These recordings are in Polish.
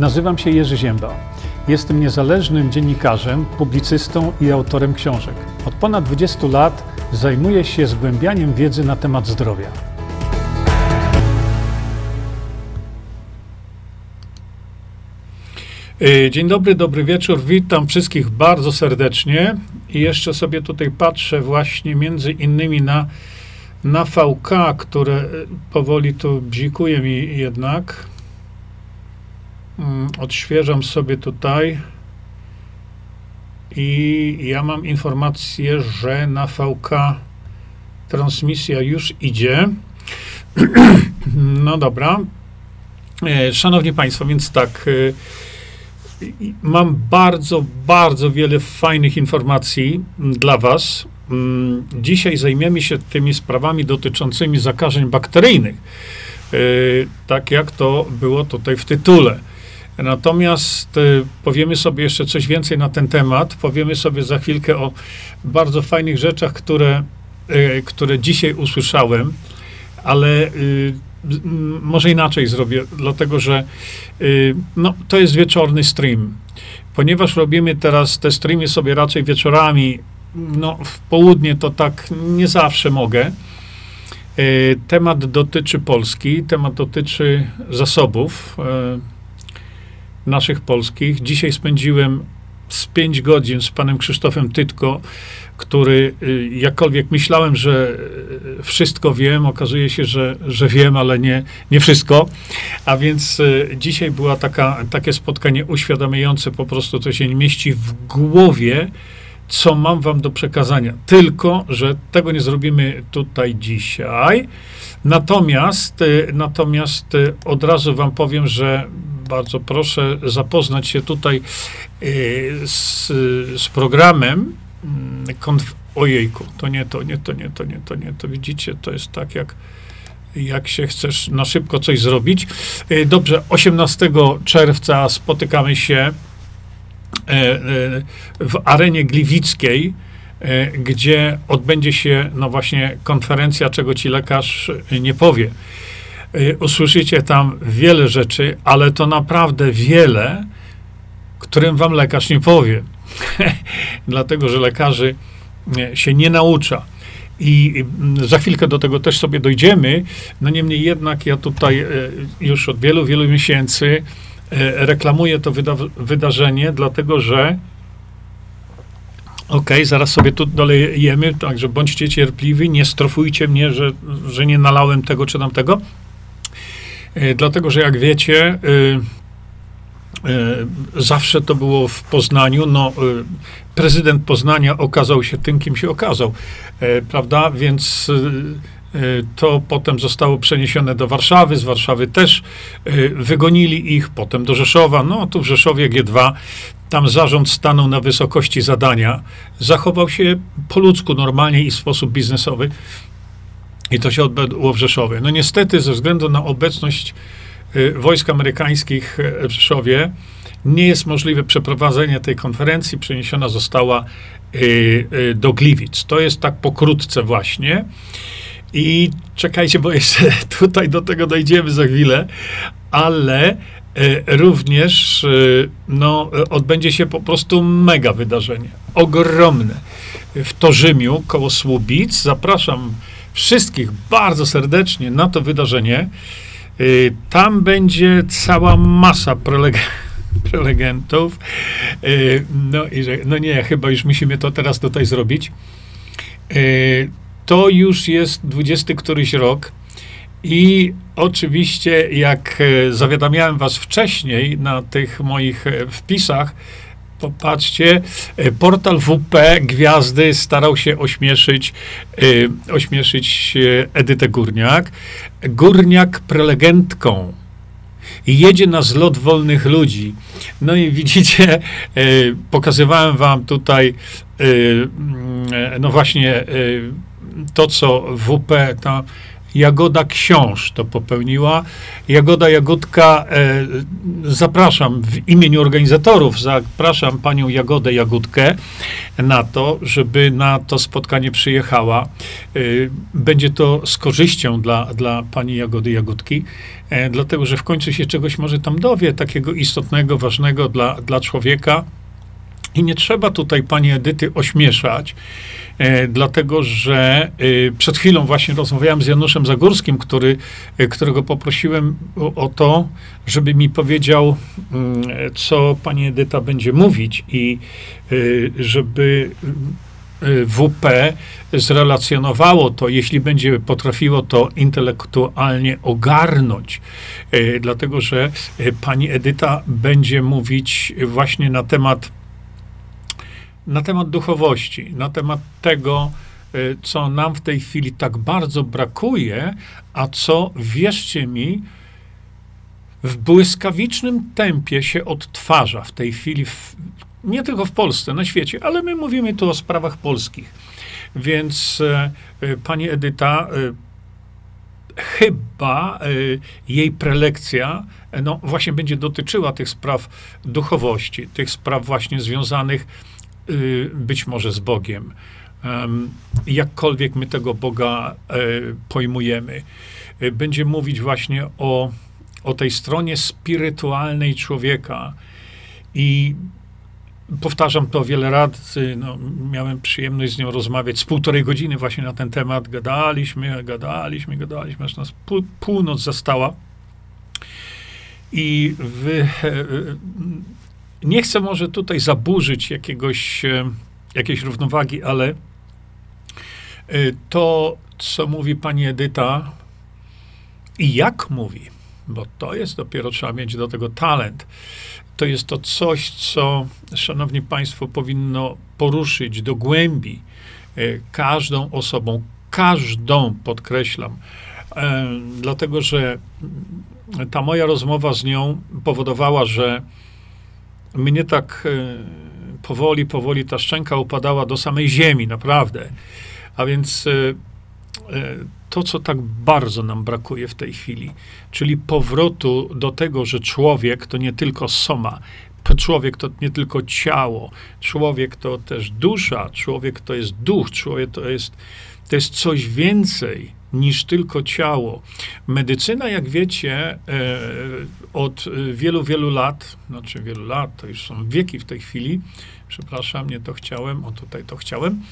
Nazywam się Jerzy Ziemba. Jestem niezależnym dziennikarzem, publicystą i autorem książek. Od ponad 20 lat zajmuję się zgłębianiem wiedzy na temat zdrowia. E, dzień dobry, dobry wieczór. Witam wszystkich bardzo serdecznie. I jeszcze sobie tutaj patrzę właśnie między innymi na, na VK, które e, powoli tu bzikuje mi jednak. Mm, odświeżam sobie tutaj. I ja mam informację, że na VK transmisja już idzie. No dobra. E, szanowni Państwo, więc tak. E, mam bardzo, bardzo wiele fajnych informacji dla Was. Mm, dzisiaj zajmiemy się tymi sprawami dotyczącymi zakażeń bakteryjnych. E, tak jak to było tutaj w tytule. Natomiast y, powiemy sobie jeszcze coś więcej na ten temat. Powiemy sobie za chwilkę o bardzo fajnych rzeczach, które, y, które dzisiaj usłyszałem, ale y, może inaczej zrobię, dlatego że no, to jest wieczorny stream. Ponieważ robimy teraz te streamy sobie raczej wieczorami, no, w południe to tak nie zawsze mogę. Temat dotyczy Polski, temat dotyczy zasobów naszych polskich. Dzisiaj spędziłem z pięć godzin z panem Krzysztofem Tytko, który y, jakkolwiek myślałem, że y, wszystko wiem, okazuje się, że, że wiem, ale nie, nie wszystko. A więc y, dzisiaj była taka, takie spotkanie uświadamiające, po prostu to się nie mieści w głowie, co mam wam do przekazania. Tylko, że tego nie zrobimy tutaj dzisiaj. Natomiast, natomiast od razu wam powiem, że bardzo proszę zapoznać się tutaj y, z, z programem. Mm, konf- Ojejku, to nie to, nie to, nie to, nie to, nie to. Widzicie, to jest tak jak jak się chcesz na szybko coś zrobić. Y, dobrze, 18 czerwca spotykamy się e, e, w arenie gliwickiej, e, gdzie odbędzie się no właśnie konferencja, czego ci lekarz nie powie. Y, usłyszycie tam wiele rzeczy, ale to naprawdę wiele, którym wam lekarz nie powie. Dlatego, że lekarzy y, się nie naucza. I za chwilkę do tego też sobie dojdziemy. No niemniej jednak ja tutaj y, już od wielu, wielu miesięcy reklamuję to wyda- wydarzenie, dlatego że Okej, okay, zaraz sobie tu dolejemy, także bądźcie cierpliwi, nie strofujcie mnie, że, że nie nalałem tego czy tamtego. E, dlatego, że jak wiecie, e, e, zawsze to było w Poznaniu. No, prezydent Poznania okazał się tym, kim się okazał, prawda? Więc to potem zostało przeniesione do Warszawy, z Warszawy też wygonili ich, potem do Rzeszowa. No, tu w Rzeszowie G2 tam zarząd stanął na wysokości zadania, zachował się po ludzku normalnie i w sposób biznesowy. I to się odbyło w Rzeszowie. No niestety, ze względu na obecność y, wojsk amerykańskich y, w Rzeszowie, nie jest możliwe przeprowadzenie tej konferencji. Przeniesiona została y, do Gliwic. To jest tak pokrótce właśnie. I czekajcie, bo jeszcze tutaj do tego dojdziemy za chwilę, ale również no, odbędzie się po prostu mega wydarzenie. Ogromne. W Torzymiu, koło Słubic. Zapraszam wszystkich bardzo serdecznie na to wydarzenie. Y, tam będzie cała masa preleg prelegentów. Y, no i że, no nie, chyba już musimy to teraz tutaj zrobić. Y, to już jest dwudziesty któryś rok. I oczywiście, jak e, zawiadamiałem was wcześniej na tych moich e, wpisach, Popatrzcie, e, portal WP Gwiazdy starał się ośmieszyć, y, ośmieszyć Edytę Górniak. Górniak prelegentką. Jedzie na zlot wolnych ludzi. No i widzicie, pokazywałem wam tutaj, no właśnie, to co WP, ta Jagoda Książ to popełniła. Jagoda Jagódka, e, zapraszam w imieniu organizatorów, zapraszam panią Jagodę Jagódkę na to, żeby na to spotkanie przyjechała. E, będzie to z korzyścią dla, dla pani Jagody Jagódki, e, dlatego że w końcu się czegoś może tam dowie, takiego istotnego, ważnego dla, dla człowieka. I nie trzeba tutaj pani Edyty ośmieszać, e, dlatego że e, przed chwilą właśnie rozmawiałem z Januszem Zagórskim, który, e, którego poprosiłem o, o to, żeby mi powiedział, mm, co pani Edyta będzie mówić i e, żeby e, WP zrelacjonowało to, jeśli będzie potrafiło to intelektualnie ogarnąć, e, dlatego że pani Edyta będzie mówić właśnie na temat na temat duchowości, na temat tego, y, co nam w tej chwili tak bardzo brakuje, a co, wierzcie mi, w błyskawicznym tempie się odtwarza w tej chwili, w, nie tylko w Polsce, na świecie, ale my mówimy tu o sprawach polskich. Więc e, e, pani Edyta, e, chyba e, jej prelekcja no, właśnie będzie dotyczyła tych spraw duchowości, tych spraw właśnie związanych być może z Bogiem. Em, jakkolwiek my tego Boga e, pojmujemy. E, Będzie mówić właśnie o, o tej stronie spirytualnej człowieka. I powtarzam to wiele razy. No, miałem przyjemność z nią rozmawiać z półtorej godziny właśnie na ten temat. Gadaliśmy, gadaliśmy, gadaliśmy, aż nas pół, północ zastała. I e, e, nie chcę może tutaj zaburzyć jakiegoś, e, jakiejś równowagi, ale e, to, co mówi pani Edyta i jak mówi, bo to jest dopiero, trzeba mieć do tego talent, to jest to coś, co, szanowni państwo, powinno poruszyć do głębi e, każdą osobą, każdą, podkreślam, dlatego, że ta moja rozmowa z nią powodowała, że mnie tak e, powoli, powoli ta szczęka upadała do samej ziemi, naprawdę. A więc e, e, to, co tak bardzo nam brakuje w tej chwili, czyli powrotu do tego, że człowiek to nie tylko soma, człowiek to nie tylko ciało, człowiek to też dusza, człowiek to jest duch, człowiek to jest, to jest coś więcej niż tylko ciało. Medycyna, jak wiecie, e, od wielu, wielu lat, znaczy wielu lat, to już są wieki w tej chwili, przepraszam, nie to chciałem, o tutaj to chciałem.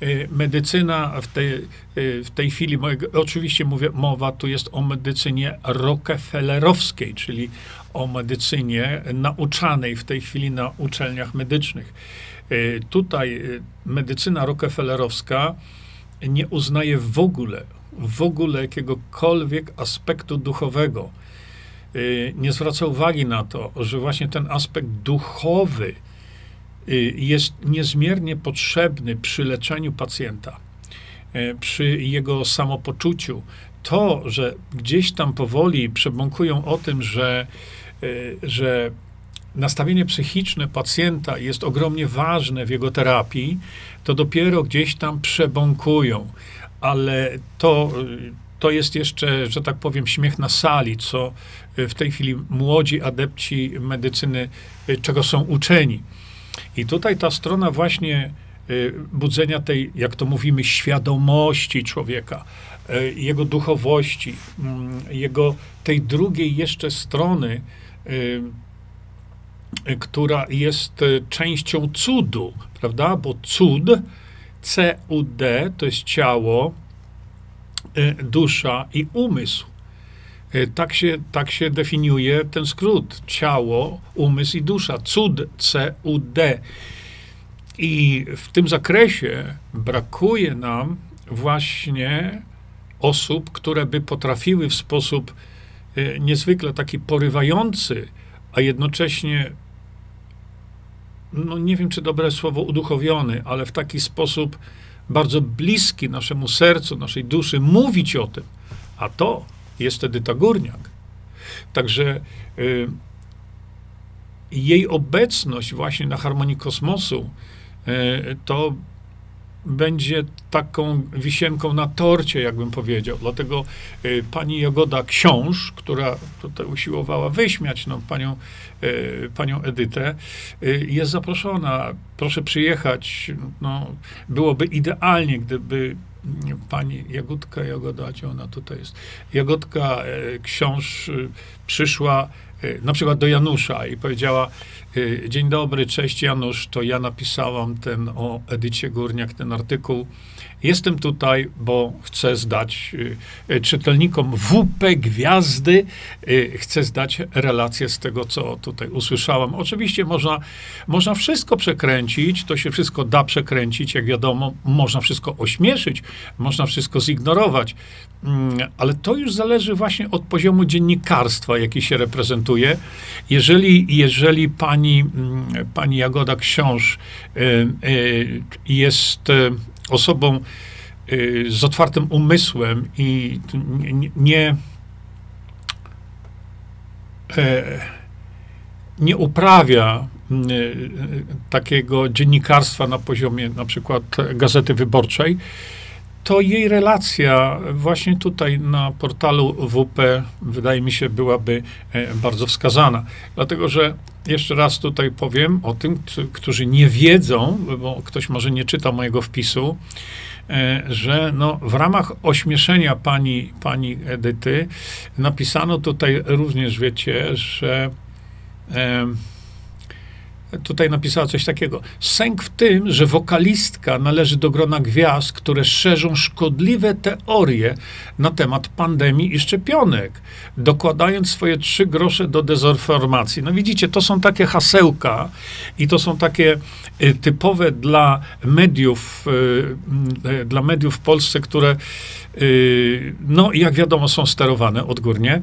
E, Medycyna w tej, e, w tej chwili, oczywiście mówię, mowa tu jest o medycynie rockefellerowskiej, czyli o medycynie nauczanej w tej chwili na uczelniach medycznych. Tutaj medycyna rockefellerowska nie uznaje w ogóle, w ogóle jakiegokolwiek aspektu duchowego. Y, Nie zwraca uwagi na to, że właśnie ten aspekt duchowy y, jest niezmiernie potrzebny przy leczeniu pacjenta, y, przy jego samopoczuciu. To, że gdzieś tam powoli przebąkują o tym, że, że nastawienie psychiczne pacjenta jest ogromnie ważne w jego terapii, to dopiero gdzieś tam przebąkują. Ale to, to jest jeszcze, że tak powiem, śmiech na sali, co w tej chwili młodzi adepci medycyny, y, czego są uczeni. I tutaj ta strona właśnie y, budzenia tej, jak to mówimy, świadomości człowieka, y, jego duchowości, mm, jego tej drugiej jeszcze strony, która jest częścią cudu, prawda? Bo cud, C-U-D, to jest ciało, y, dusza i umysł. Y, Tak się, tak się definiuje ten skrót. Ciało, umysł i dusza. Cud, C-U-D. I w tym zakresie brakuje nam właśnie osób, które by potrafiły w sposób y, niezwykle taki porywający, a jednocześnie, no nie wiem czy dobre słowo uduchowiony, ale w taki sposób bardzo bliski naszemu sercu, naszej duszy, mówić o tym. A to jest Edyta Górniak. Także y, jej obecność właśnie na harmonii kosmosu, y, to będzie taką wisienką na torcie, jakbym powiedział. Dlatego y, pani Jagoda Książ, która tutaj usiłowała wyśmiać no, panią, y, panią Edytę, y, jest zaproszona. Proszę przyjechać. No, byłoby idealnie, gdyby pani Jagódka Jagoda, gdzie ona tutaj jest, Jagodka e, książ y, przyszła e, na przykład do Janusza i powiedziała, e, dzień dobry, cześć Janusz, to ja napisałam ten o Edycie Górniak, ten artykuł, Jestem tutaj, bo chcę zdać y, y, czytelnikom WP Gwiazdy, y, chcę zdać relację z tego, co tutaj usłyszałam. Oczywiście można, można wszystko przekręcić, to się wszystko da przekręcić, jak wiadomo, można wszystko ośmieszyć, można wszystko zignorować, mm, ale to już zależy właśnie od poziomu dziennikarstwa, jaki się reprezentuje. Jeżeli, jeżeli pani, mm, pani Jagoda Książ jest osobą y, z otwartym umysłem i nie, nie, e, uprawia y, takiego dziennikarstwa na poziomie na przykład Gazety Wyborczej, to jej relacja właśnie tutaj na portalu WP, wydaje mi się, byłaby e, bardzo wskazana. Dlatego, że jeszcze raz tutaj powiem o tym, którzy nie wiedzą, bo ktoś może nie czyta mojego wpisu, e, że no, w ramach ośmieszenia pani, pani Edyty napisano tutaj również, wiecie, że tutaj napisała coś takiego. Sęk w tym, że wokalistka należy do grona gwiazd, które szerzą szkodliwe teorie na temat pandemii i szczepionek, dokładając swoje trzy grosze do dezorformacji. No widzicie, to są takie hasełka i to są takie y, typowe dla mediów, y, y, dla mediów w Polsce, które no jak wiadomo są sterowane odgórnie.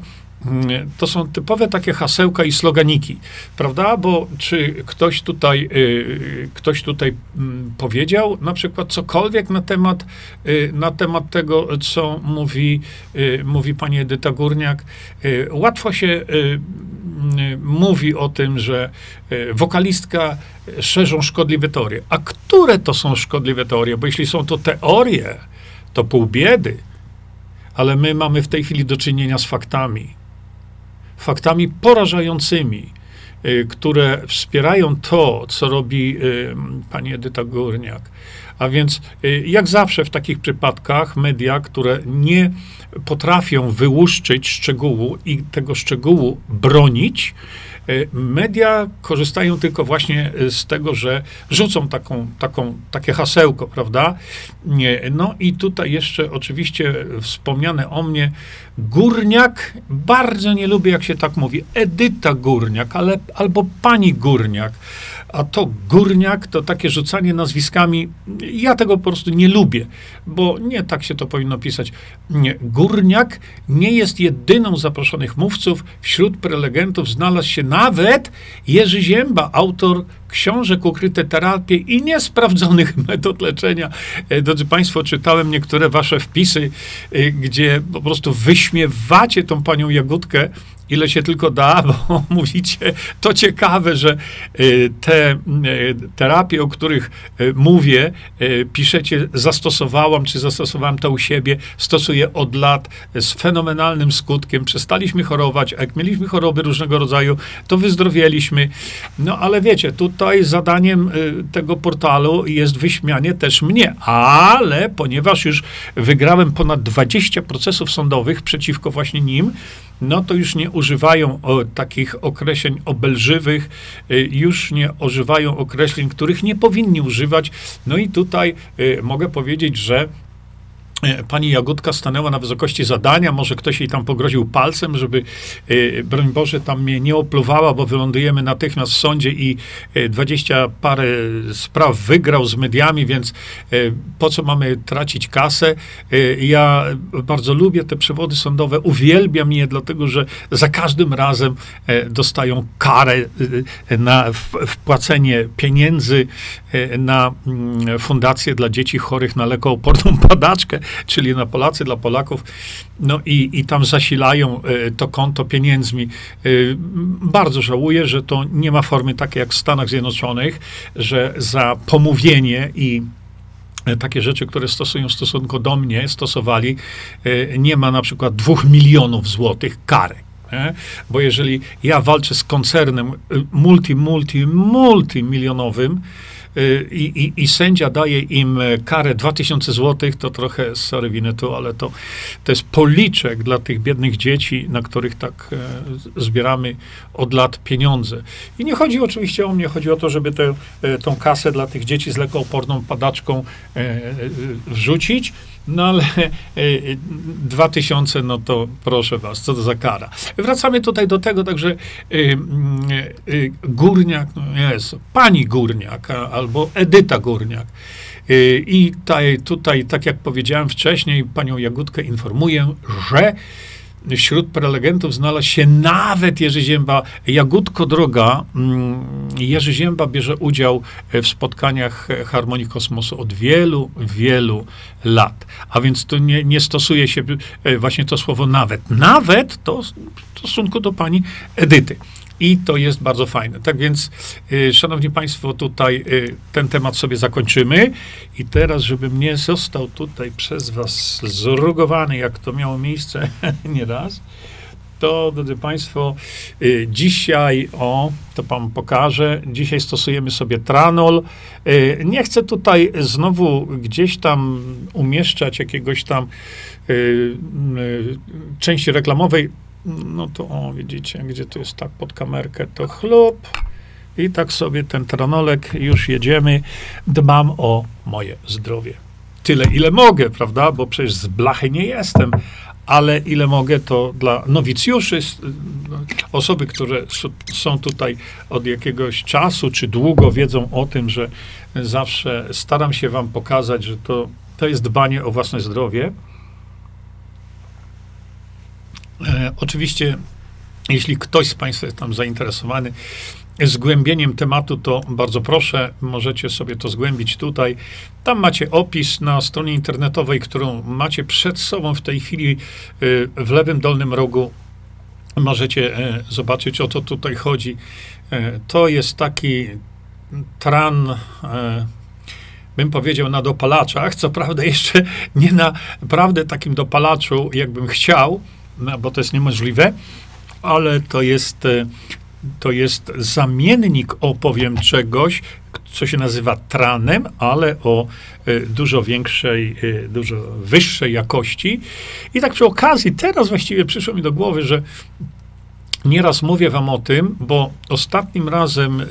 To są typowe takie hasełka i sloganiki, prawda? Bo czy ktoś tutaj, y, ktoś tutaj mm, powiedział na przykład cokolwiek na temat, y, na temat tego, co mówi, y, mówi pani Edyta Górniak? Łatwo się mówi o tym, że wokalistka szerzą szkodliwe teorie. A które to są szkodliwe teorie? Bo jeśli są to teorie, to pół biedy. Ale my mamy w tej chwili do czynienia z faktami faktami porażającymi, y, które wspierają to, co robi y, pani Edyta Górniak. A więc, y, jak zawsze w takich przypadkach, media, które nie potrafią wyłuszczyć szczegółu i tego szczegółu bronić, media korzystają tylko właśnie e, z tego, że rzucą taką, taką, takie hasełko, prawda? No i tutaj jeszcze oczywiście wspomniane o mnie Górniak, bardzo nie lubię, jak się tak mówi, Edyta Górniak, ale, albo pani Górniak. A to górniak, to takie rzucanie nazwiskami, ja tego po prostu nie lubię, bo nie tak się to powinno pisać. Nie, górniak nie jest jedyną z zaproszonych mówców. Wśród prelegentów znalazł się nawet Jerzy Zięba, autor książek ukryte terapie i niesprawdzonych metod leczenia. E, drodzy Państwo, czytałem niektóre wasze wpisy, e, gdzie po prostu wyśmiewacie tą panią Jagódkę, ile się tylko da, bo mówicie, to ciekawe, że y, te y, terapie, o których y, mówię, piszecie, zastosowałam, czy zastosowałam to u siebie, stosuję od lat z fenomenalnym skutkiem. Przestaliśmy chorować, a jak mieliśmy choroby różnego rodzaju, to wyzdrowieliśmy. No ale wiecie, tutaj zadaniem tego portalu jest wyśmianie też mnie, ale ponieważ już wygrałem ponad 20 procesów sądowych przeciwko właśnie nim, no to już nie używają o, takich określeń obelżywych, y, już nie używają określeń, których nie powinni używać. No i tutaj y, mogę powiedzieć, że pani Jagódka stanęła na wysokości zadania, może ktoś jej tam pogroził palcem, żeby, e, broń Boże, tam mnie nie opluwała, bo wylądujemy natychmiast w sądzie i e, dwadzieścia parę spraw wygrał z mediami, więc po co mamy tracić kasę? Ja bardzo lubię te przewody sądowe, uwielbiam je, dlatego że za każdym razem dostają karę na wpłacenie pieniędzy na mm, fundację dla dzieci chorych na lekooporną padaczkę czyli na Polacy dla Polaków, no i, i tam zasilają e, to konto pieniędzmi. E, bardzo żałuję, że to nie ma formy takiej jak w Stanach Zjednoczonych, że za pomówienie i takie rzeczy, które stosują w stosunku do mnie, stosowali, nie ma na przykład dwóch milionów złotych kary. Bo jeżeli ja walczę z koncernem multi, multi, multimilionowym, i, i, i sędzia daje im e, karę 2000 zł, to trochę, sorry winetu, ale to, to jest policzek dla tych biednych dzieci, na których tak e, zbieramy od lat pieniądze. I nie chodzi oczywiście o mnie, chodzi o to, żeby tę e, tą kasę dla tych dzieci z lekooporną padaczką wrzucić, no ale dwa tysiące, no to proszę was, co to za kara. Wracamy tutaj do tego, także y, Górniak, no jest, pani Górniak, albo Edyta Górniak. I tutaj, tutaj, tak jak powiedziałem wcześniej, panią Jagódkę informuję, że wśród prelegentów znalazł się nawet Jerzy Zięba. Jagódko droga, mm, Jerzy Zięba bierze udział w spotkaniach Harmonii Kosmosu od wielu, wielu lat. A więc tu nie, nie stosuje się e, właśnie to słowo nawet. Nawet to w stosunku do pani Edyty. I to jest bardzo fajne. Tak więc, y, szanowni państwo, tutaj y, ten temat sobie zakończymy. I teraz, żebym nie został tutaj przez was zrugowany, jak to miało miejsce nieraz, to, drodzy Państwo, y, dzisiaj, o, to Wam pokażę, dzisiaj stosujemy sobie tranol. Nie chcę tutaj znowu gdzieś tam umieszczać jakiegoś tam części reklamowej. No to, o, widzicie, gdzie to jest tak pod kamerkę, to chlub. I tak sobie ten tranolek, już jedziemy. Dbam o moje zdrowie. Tyle, ile mogę, prawda? Bo przecież z blachy nie jestem, ale ile mogę, to dla nowicjuszy, osoby, które są tutaj od jakiegoś czasu czy długo, wiedzą o tym, że zawsze staram się Wam pokazać, że to, to jest dbanie o własne zdrowie. E, oczywiście, jeśli ktoś z Państwa jest tam zainteresowany zgłębieniem tematu, to bardzo proszę, możecie sobie to zgłębić tutaj. Tam macie opis na stronie internetowej, którą macie przed sobą w tej chwili y, w lewym dolnym rogu. Możecie e, zobaczyć, o co tutaj chodzi. E, to jest taki tran e, bym powiedział, na dopalaczach. Co prawda, jeszcze nie na naprawdę takim dopalaczu, jakbym chciał, bo to jest niemożliwe, ale to jest, e, to jest zamiennik, opowiem czegoś, co się nazywa tranem, ale o e, dużo większej, e, dużo wyższej jakości. I tak przy okazji, teraz właściwie przyszło mi do głowy, że Nieraz mówię wam o tym, bo ostatnim razem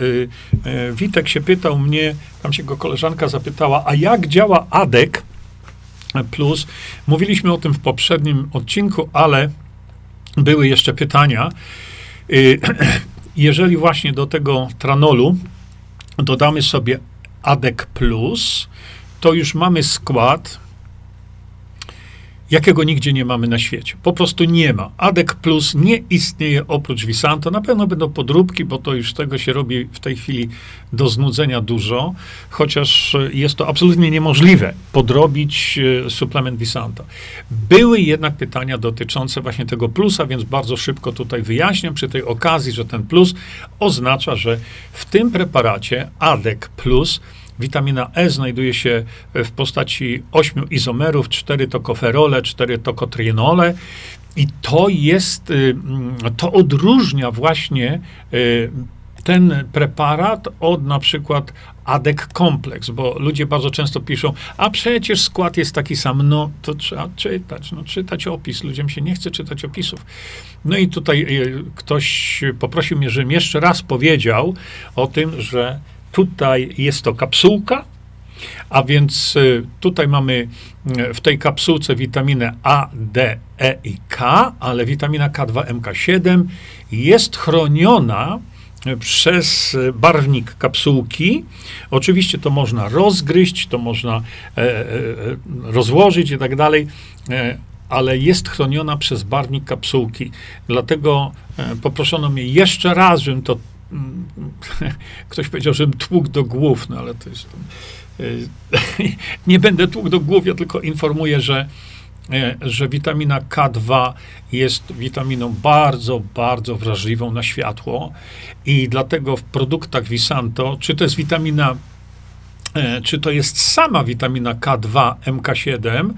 Witek się pytał mnie, tam się go koleżanka zapytała, a jak działa ADEC plus? Mówiliśmy o tym w poprzednim odcinku, ale były jeszcze pytania. Y, jeżeli właśnie do tego tranolu dodamy sobie ADEC plus, to już mamy skład jakiego nigdzie nie mamy na świecie. Po prostu nie ma. ADEC Plus nie istnieje oprócz Visanto. Na pewno będą podróbki, bo to już tego się robi w tej chwili do znudzenia dużo, chociaż jest to absolutnie niemożliwe podrobić e, suplement Visanto. Były jednak pytania dotyczące właśnie tego plusa, więc bardzo szybko tutaj wyjaśniam przy tej okazji, że ten plus oznacza, że w tym preparacie ADEC Plus Witamina E znajduje się w postaci 8 izomerów, 4 tokoferole, 4 tokotrienole. I to jest, y, mm, to odróżnia właśnie y, ten preparat od na przykład ADEC Complex, bo ludzie bardzo często piszą, a przecież skład jest taki sam. No to trzeba czytać, no czytać opis. Ludziom się nie chce czytać opisów. No i tutaj y, ktoś poprosił mnie, żebym jeszcze raz powiedział o tym, że Tutaj jest to kapsułka, a więc y, tutaj mamy y, w tej kapsułce witaminę A, D, E i K, ale witamina K2, MK7 jest chroniona y, przez barwnik kapsułki. Oczywiście to można rozgryźć, to można e, e, rozłożyć i tak dalej, e, ale jest chroniona przez barwnik kapsułki. Dlatego e, poproszono mnie jeszcze raz, żebym to ktoś powiedział, żebym tłukł do głów, no ale to jest... E, nie będę tłukł do głów, ja tylko informuję, że, e, że witamina K2 jest witaminą bardzo, bardzo wrażliwą na światło i dlatego w produktach Visanto, czy to jest witamina e, czy to jest sama witamina K2, MK7,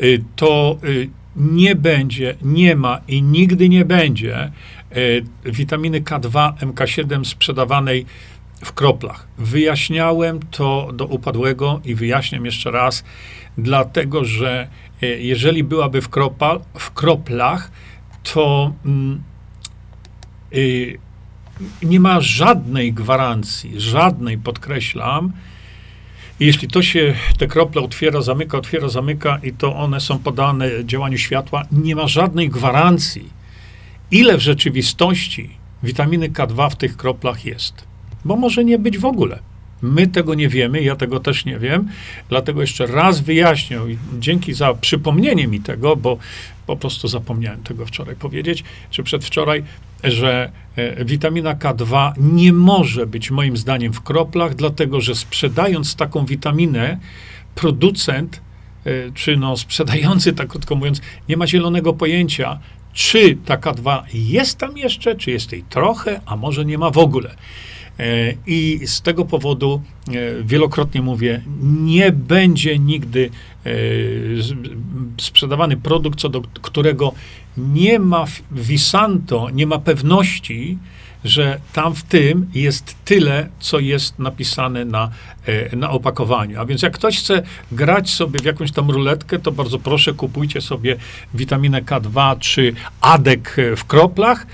y, to nie będzie, nie ma i nigdy nie będzie e, witaminy K2, MK7 sprzedawanej w kroplach. Wyjaśniałem to do upadłego i wyjaśniam jeszcze raz, dlatego że e, jeżeli byłaby w, kropal, w kroplach, to y, nie ma żadnej gwarancji, żadnej, podkreślam, jeśli to się, te krople otwiera, zamyka, otwiera, zamyka i to one są podane działaniu światła, nie ma żadnej gwarancji, ile w rzeczywistości witaminy K2 w tych kroplach jest. Bo może nie być w ogóle. My tego nie wiemy, ja tego też nie wiem, dlatego jeszcze raz wyjaśnię i dzięki za przypomnienie mi tego, bo po prostu zapomniałem tego wczoraj powiedzieć, czy przedwczoraj, że e, witamina K2 nie może być moim zdaniem w kroplach, dlatego że sprzedając taką witaminę, producent, e, czy no sprzedający, tak krótko mówiąc, nie ma zielonego pojęcia, czy ta K2 jest tam jeszcze, czy jest jej trochę, a może nie ma w ogóle. E, I z tego powodu e, wielokrotnie mówię, nie będzie nigdy e, sprzedawany produkt, co do którego nie ma Visanto, nie ma pewności, że tam w tym jest tyle, co jest napisane na, na opakowaniu. A więc jak ktoś chce grać sobie w jakąś tam ruletkę, to bardzo proszę, kupujcie sobie witaminę K2 czy Adek w kroplach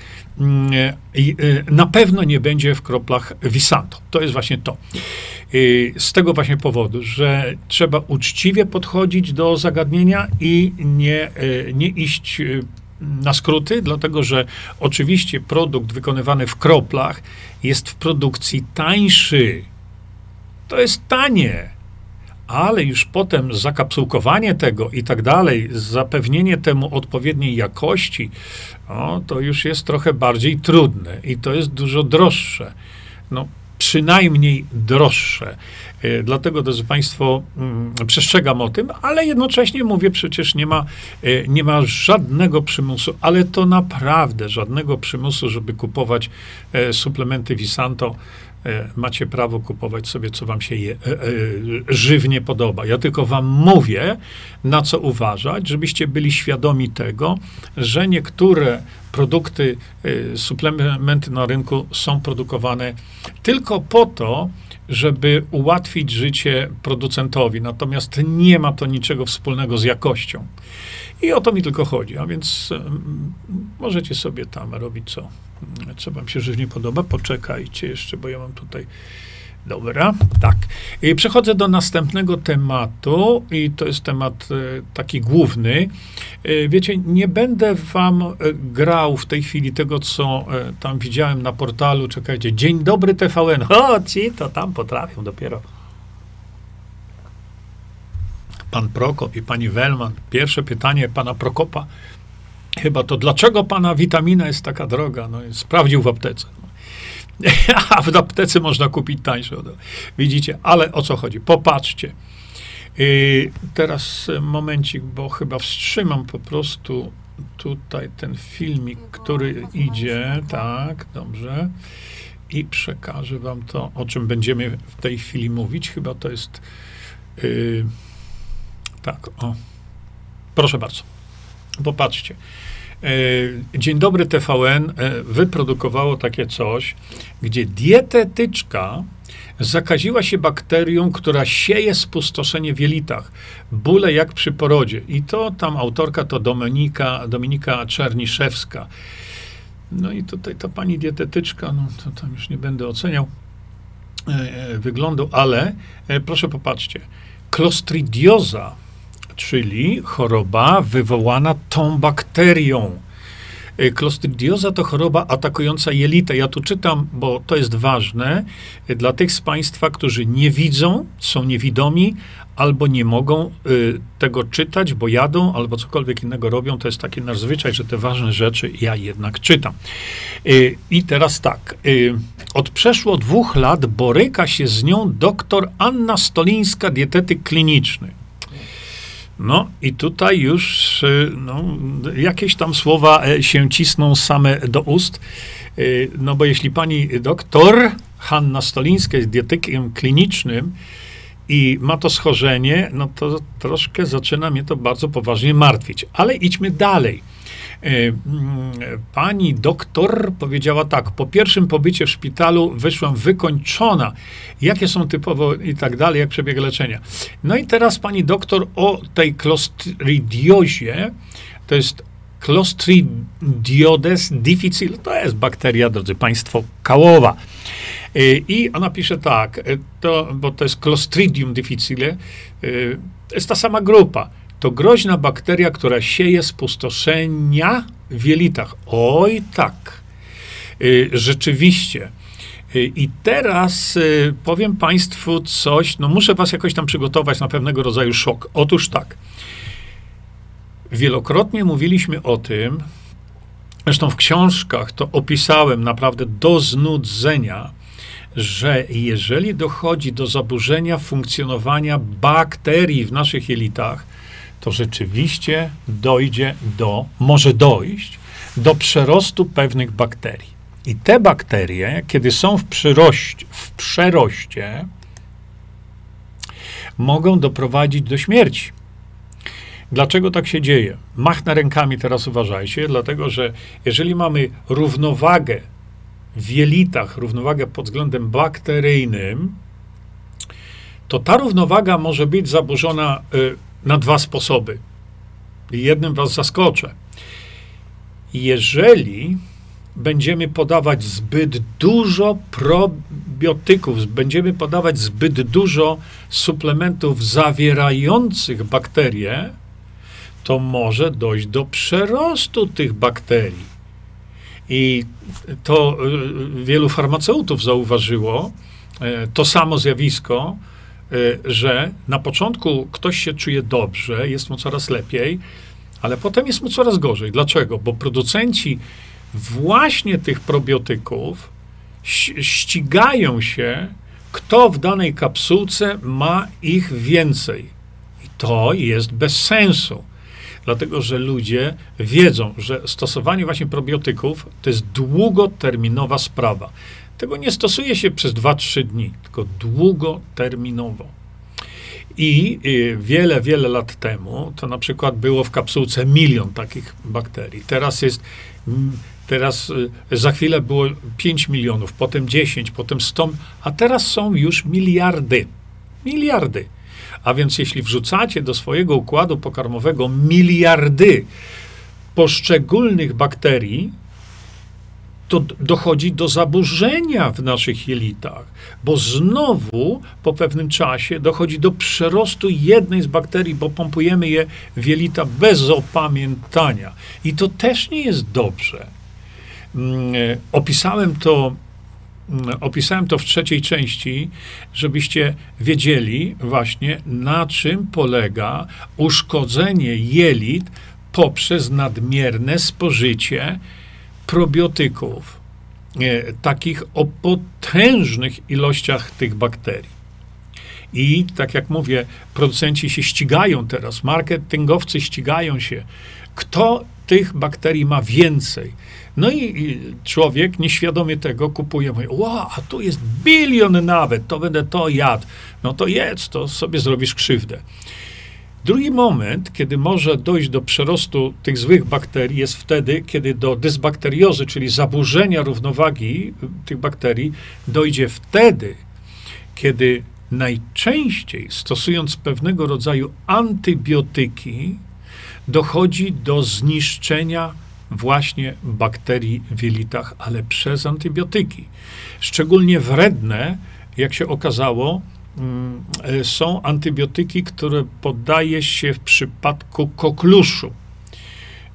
na pewno nie będzie w kroplach Visanto. To jest właśnie to. Z tego właśnie powodu, że trzeba uczciwie podchodzić do zagadnienia i nie, nie iść na skróty, dlatego że oczywiście produkt wykonywany w kroplach jest w produkcji tańszy. To jest tanie ale już potem zakapsułkowanie tego i tak dalej, zapewnienie temu odpowiedniej jakości, o, to już jest trochę bardziej trudne i to jest dużo droższe. No, przynajmniej droższe. E, dlatego, drodzy Państwo, mm, przestrzegam o tym, ale jednocześnie mówię, przecież nie ma, e, nie ma żadnego przymusu, ale to naprawdę żadnego przymusu, żeby kupować e, suplementy Visanto macie prawo kupować sobie, co wam się je, e, e, żywnie podoba. Ja tylko wam mówię, na co uważać, żebyście byli świadomi tego, że niektóre produkty, suplementy na rynku są produkowane tylko po to, żeby ułatwić życie producentowi. Natomiast nie ma to niczego wspólnego z jakością. I o to mi tylko chodzi. A więc możecie sobie tam robić co, co wam się żywnie podoba. Poczekajcie jeszcze, bo ja mam tutaj. Dobra, tak. I przechodzę do następnego tematu i to jest temat e, taki główny. E, wiecie, nie będę wam e, grał w tej chwili tego, co e, tam widziałem na portalu. Czekajcie, Dzień dobry TVN. O, ci to tam potrafią dopiero. Pan Prokop i pani Welman. Pierwsze pytanie pana Prokopa chyba to, dlaczego pana witamina jest taka droga? No, sprawdził w aptece. A w aptece można kupić tańsze. Widzicie, ale o co chodzi? Popatrzcie. Yy, teraz momencik, bo chyba wstrzymam po prostu tutaj ten filmik, który idzie. Tak, dobrze. I przekażę wam to, o czym będziemy w tej chwili mówić. Chyba to jest. Yy, tak, o. Proszę bardzo. Popatrzcie. E, Dzień dobry TVN e, wyprodukowało takie coś, gdzie dietetyczka zakaziła się bakterią, która sieje spustoszenie w jelitach. Bóle jak przy porodzie. I to tam autorka to Dominika, Dominika Czerniszewska. No i tutaj ta pani dietetyczka, no to tam już nie będę oceniał e, wyglądu, ale proszę popatrzcie. Klostridioza czyli choroba wywołana tą bakterią. Klostridioza to choroba atakująca jelita. Ja tu czytam, bo to jest ważne dla tych z Państwa, którzy nie widzą, są niewidomi, albo nie mogą y, tego czytać, bo jadą, albo cokolwiek innego robią. To jest taki nasz zwyczaj, że te ważne rzeczy ja jednak czytam. Y, I teraz tak. Y, od przeszło dwóch lat boryka się z nią doktor Anna Stolińska, dietetyk kliniczny. No i tutaj już y, no, jakieś tam słowa e, się cisną same do ust. Y, no bo jeśli pani doktor Hanna Stolińska jest dietykiem klinicznym i ma to schorzenie, no to troszkę zaczyna mnie to bardzo poważnie martwić. Ale idźmy dalej. E, mm, pani doktor powiedziała tak: Po pierwszym pobycie w szpitalu wyszłam wykończona. Jakie są typowo i tak dalej, jak przebiega leczenia. No i teraz pani doktor o tej klostridiozie, to jest Clostridioides difficile, to jest bakteria, drodzy Państwo, kałowa. E, I ona pisze tak, e, to, bo to jest Clostridium difficile, to jest ta sama grupa to groźna bakteria, która sieje spustoszenia w jelitach. Oj tak. Y, rzeczywiście. Y, I teraz y, powiem Państwu coś, no muszę Was jakoś tam przygotować na pewnego rodzaju szok. Otóż tak. Wielokrotnie mówiliśmy o tym, zresztą w książkach to opisałem naprawdę do znudzenia, że jeżeli dochodzi do zaburzenia funkcjonowania bakterii w naszych jelitach, to rzeczywiście dojdzie do, może dojść do przerostu pewnych bakterii. I te bakterie, kiedy są w, przyroście, w przeroście, mogą doprowadzić do śmierci. Dlaczego tak się dzieje? Machnę rękami teraz uważajcie, dlatego że jeżeli mamy równowagę w jelitach, równowagę pod względem bakteryjnym, to ta równowaga może być zaburzona y, na dwa sposoby. Jednym was zaskoczę. Jeżeli będziemy podawać zbyt dużo probiotyków, będziemy podawać zbyt dużo suplementów zawierających bakterie, to może dojść do przerostu tych bakterii. I to y, wielu farmaceutów zauważyło y, to samo zjawisko, Y, że na początku ktoś się czuje dobrze, jest mu coraz lepiej, ale potem jest mu coraz gorzej. Dlaczego? Bo producenci właśnie tych probiotyków ścigają się, kto w danej kapsułce ma ich więcej. I to jest bez sensu. Dlatego, że ludzie wiedzą, że stosowanie właśnie probiotyków to jest długoterminowa sprawa. Tego nie stosuje się przez 2-3 dni, tylko długoterminowo. I y, wiele, wiele lat temu to na przykład było w kapsułce milion takich bakterii. Teraz jest, mm, teraz y, za chwilę było 5 milionów, potem 10, potem 100, a teraz są już miliardy. Miliardy. A więc jeśli wrzucacie do swojego układu pokarmowego miliardy poszczególnych bakterii, to dochodzi do zaburzenia w naszych jelitach, bo znowu po pewnym czasie dochodzi do przerostu jednej z bakterii, bo pompujemy je w jelita bez opamiętania. I to też nie jest dobrze. Mm, e, opisałem to, mm, opisałem to w trzeciej części, żebyście wiedzieli właśnie, na czym polega uszkodzenie jelit poprzez nadmierne spożycie probiotyków, e, takich o potężnych ilościach tych bakterii. I tak jak mówię, producenci się ścigają teraz, marketingowcy ścigają się, kto tych bakterii ma więcej. No i człowiek nieświadomie tego kupuje, mówi, wow, a tu jest bilion nawet, to będę to jadł. No to jedz, to sobie zrobisz krzywdę. Drugi moment, kiedy może dojść do przerostu tych złych bakterii, jest wtedy, kiedy do dysbakteriozy, czyli zaburzenia równowagi tych bakterii, dojdzie wtedy, kiedy najczęściej stosując pewnego rodzaju antybiotyki, dochodzi do zniszczenia właśnie bakterii w jelitach, ale przez antybiotyki. Szczególnie wredne, jak się okazało, są antybiotyki, które podaje się w przypadku kokluszu.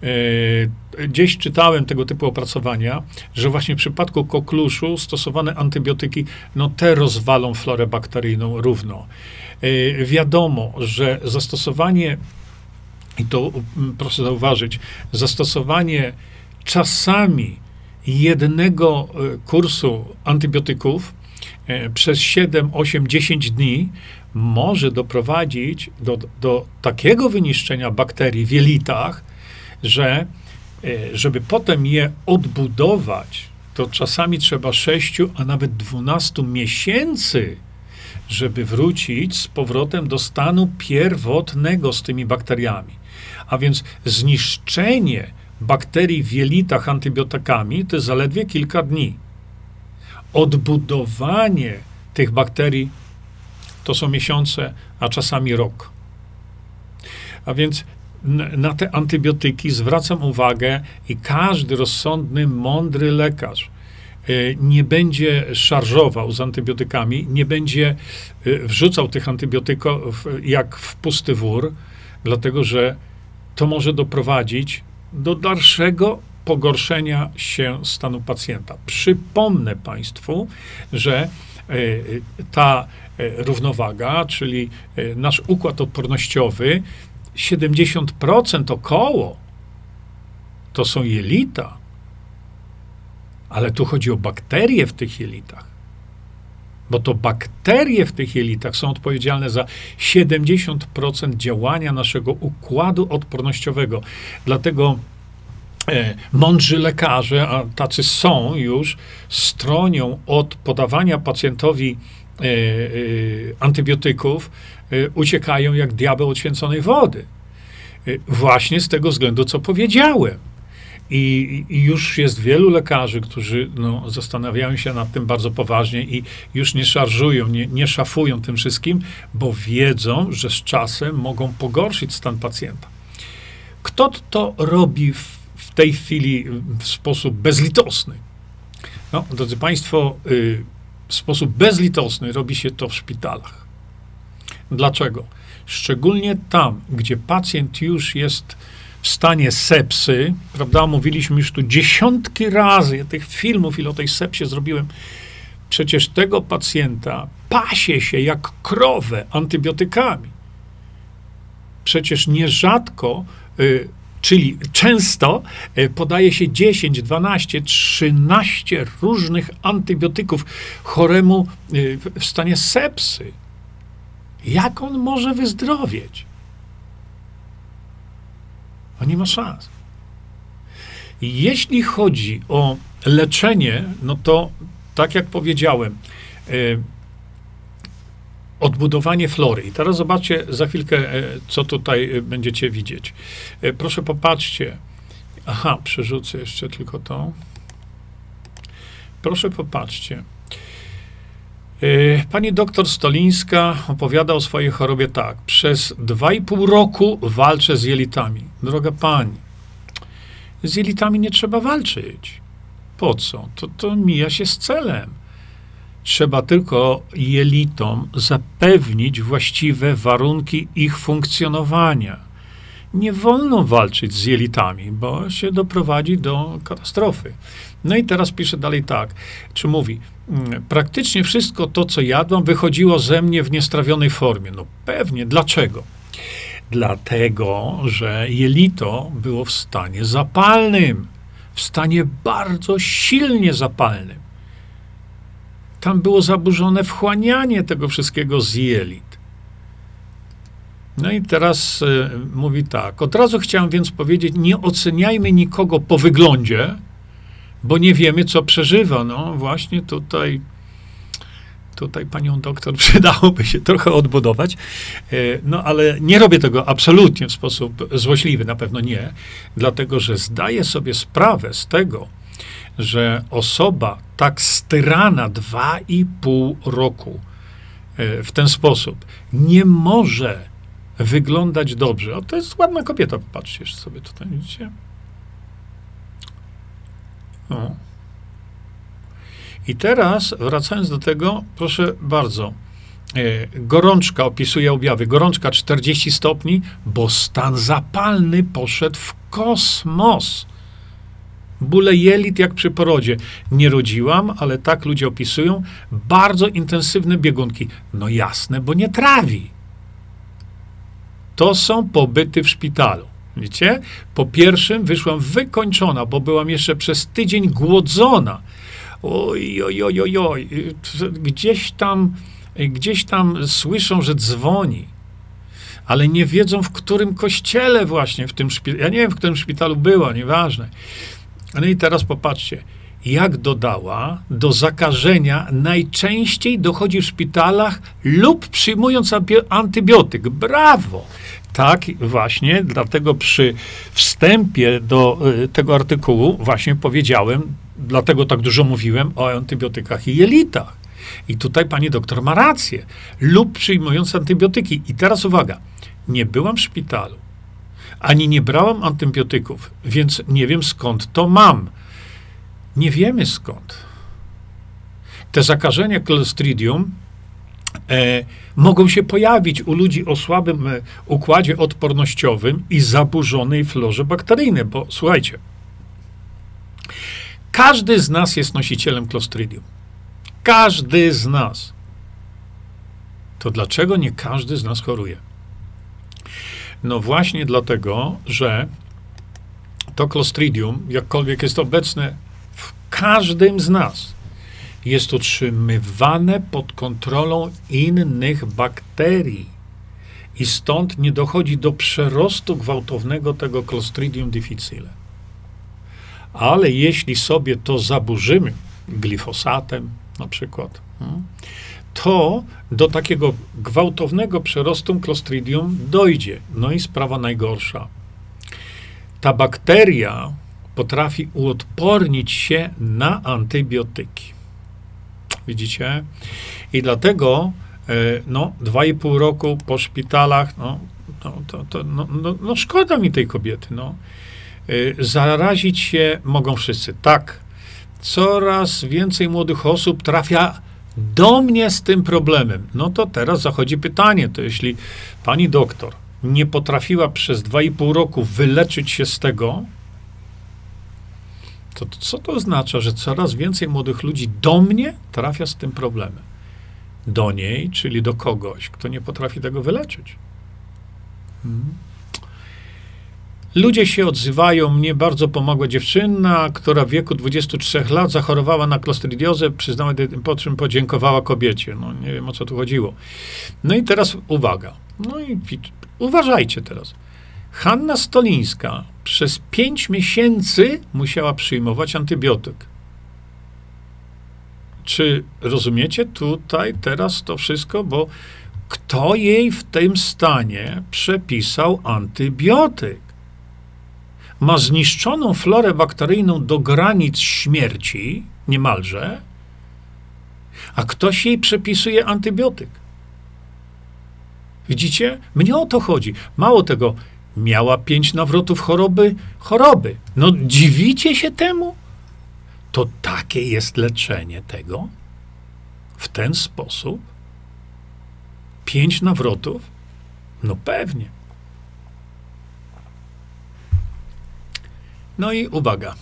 E, gdzieś czytałem tego typu opracowania, że właśnie w przypadku kokluszu stosowane antybiotyki, no te rozwalą florę bakteryjną równo. E, wiadomo, że zastosowanie, i to mm, proszę zauważyć, zastosowanie czasami jednego kursu antybiotyków przez 7, 8, 10 dni może doprowadzić do, do takiego wyniszczenia bakterii w jelitach, że e, żeby potem je odbudować, to czasami trzeba 6, a nawet 12 miesięcy, żeby wrócić z powrotem do stanu pierwotnego z tymi bakteriami. A więc zniszczenie bakterii w jelitach antybiotykami to zaledwie kilka dni. Odbudowanie tych bakterii to są miesiące, a czasami rok. A więc na te antybiotyki zwracam uwagę i każdy rozsądny, mądry lekarz e, nie będzie szarżował z antybiotykami, nie będzie e, wrzucał tych antybiotyków jak w pusty wór, dlatego że to może doprowadzić do dalszego pogorszenia się stanu pacjenta. Przypomnę Państwu, że e, ta równowaga, czyli nasz układ odpornościowy, 70% około to są jelita. Ale tu chodzi o bakterie w tych jelitach. Bo to bakterie w tych jelitach są odpowiedzialne za 70% działania naszego układu odpornościowego. Dlatego e, mądrzy lekarze, a tacy są już, stronią od podawania pacjentowi e, e, antybiotyków, uciekają jak diabeł od święconej wody. Właśnie z tego względu, co powiedziałem. I, I, już jest wielu lekarzy, którzy no, zastanawiają się nad tym bardzo poważnie i już nie szarżują, nie, nie szafują tym wszystkim, bo wiedzą, że z czasem mogą pogorszyć stan pacjenta. Kto to robi w, w tej chwili w sposób bezlitosny? No, drodzy Państwo, y, w sposób bezlitosny robi się to w szpitalach. Dlaczego? Szczególnie tam, gdzie pacjent już jest w stanie sepsy, prawda? Mówiliśmy już tu dziesiątki razy, ja tych filmów, ile o tej sepsie zrobiłem. Przecież tego pacjenta pasie się jak krowę antybiotykami. Przecież nierzadko, y, czyli często y, podaje się 10, 12, 13 różnych antybiotyków choremu y, w stanie sepsy. Jak on może wyzdrowieć? On nie ma szans. Jeśli chodzi o leczenie, no to tak jak powiedziałem, y, odbudowanie flory. I teraz zobaczcie za chwilkę, y, co tutaj y, będziecie widzieć. proszę popatrzcie. Aha, przerzucę jeszcze tylko to. Proszę popatrzcie. Pani doktor Stolińska opowiada o swojej chorobie tak. Przez dwa i pół roku walczę z jelitami. Droga pani, z jelitami nie trzeba walczyć. Po co? To, to mija się z celem. Trzeba tylko jelitom zapewnić właściwe warunki ich funkcjonowania. Nie wolno walczyć z jelitami, bo się doprowadzi do katastrofy. No i teraz pisze dalej tak, czy mówi, mm, praktycznie wszystko to, co jadłam, wychodziło ze mnie w niestrawionej formie. No pewnie, dlaczego? Dlatego, że jelito było w stanie zapalnym, w stanie bardzo silnie zapalnym. Tam było zaburzone wchłanianie tego wszystkiego z jelit. No i teraz y, mówi tak. Od razu chciałem więc powiedzieć, nie oceniajmy nikogo po wyglądzie, bo nie wiemy, co przeżywa. No właśnie tutaj, tutaj panią doktor przydałoby się trochę odbudować. E, no ale nie robię tego absolutnie w sposób złośliwy, na pewno nie, dlatego że zdaję sobie sprawę z tego, że osoba tak styrana dwa i pół roku e, w ten sposób nie może wyglądać dobrze. O, to jest ładna kobieta, popatrzcie sobie tutaj, widzicie? No. I teraz, wracając do tego, proszę bardzo. E, gorączka opisuje objawy. Gorączka 40 stopni, bo stan zapalny poszedł w kosmos. Bóle jelit jak przy porodzie. Nie rodziłam, ale tak ludzie opisują. Bardzo intensywne biegunki. No jasne, bo nie trawi. To są pobyty w szpitalu. Widzicie? Po pierwszym wyszłam wykończona, bo byłam jeszcze przez tydzień głodzona. Oj, oj, oj, oj, oj. Gdzieś tam, gdzieś tam słyszą, że dzwoni, ale nie wiedzą, w którym kościele właśnie, w tym szpitalu. Ja nie wiem, w którym szpitalu była, nieważne. No i teraz popatrzcie. jak dodała, do zakażenia najczęściej dochodzi w szpitalach lub przyjmując antybiotyk. Brawo! Tak, właśnie, dlatego przy wstępie do y, tego artykułu właśnie powiedziałem, dlatego tak dużo mówiłem o antybiotykach i jelitach. I tutaj pani doktor ma rację. Lub przyjmując antybiotyki. I teraz uwaga, nie byłam w szpitalu, ani nie brałam antybiotyków, więc nie wiem skąd to mam. Nie wiemy skąd. Te zakażenia Clostridium e, mogą się pojawić u ludzi o słabym e, układzie odpornościowym i zaburzonej florze bakteryjnej, bo słuchajcie, każdy z nas jest nosicielem Clostridium. Każdy z nas. To dlaczego nie każdy z nas choruje? No właśnie dlatego, że to Clostridium, jakkolwiek jest obecne w każdym z nas, jest utrzymywane pod kontrolą innych bakterii. I stąd nie dochodzi do przerostu gwałtownego tego Clostridium difficile. Ale jeśli sobie to zaburzymy glifosatem na przykład, hmm, to do takiego gwałtownego przerostu Clostridium dojdzie. No i sprawa najgorsza. Ta bakteria potrafi uodpornić się na antybiotyki. Widzicie? I dlatego e, no, dwa i pół roku po szpitalach, no, no, to, to, no, no, no szkoda mi tej kobiety. No. E, zarazić się mogą wszyscy. Tak, coraz więcej młodych osób trafia do mnie z tym problemem. No to teraz zachodzi pytanie, to jeśli pani doktor nie potrafiła przez dwa i pół roku wyleczyć się z tego, to co to oznacza, że coraz więcej młodych ludzi do mnie trafia z tym problemem? Do niej, czyli do kogoś, kto nie potrafi tego wyleczyć. Hmm. Ludzie się odzywają. Mnie bardzo pomogła dziewczyna, która w wieku 23 lat zachorowała na klostridiozę, przyznała, po czym podziękowała kobiecie. No nie wiem, o co tu chodziło. No i teraz uwaga. No i uważajcie teraz. Hanna Stolińska przez 5 miesięcy musiała przyjmować antybiotyk. Czy rozumiecie tutaj teraz to wszystko? Bo kto jej w tym stanie przepisał antybiotyk? Ma zniszczoną florę bakteryjną do granic śmierci, niemalże, a ktoś jej przepisuje antybiotyk. Widzicie? Mnie o to chodzi. Mało tego, miała pięć nawrotów choroby, choroby. No dziwicie się temu? To takie jest leczenie tego? W ten sposób? Pięć nawrotów? No pewnie. No i uwaga.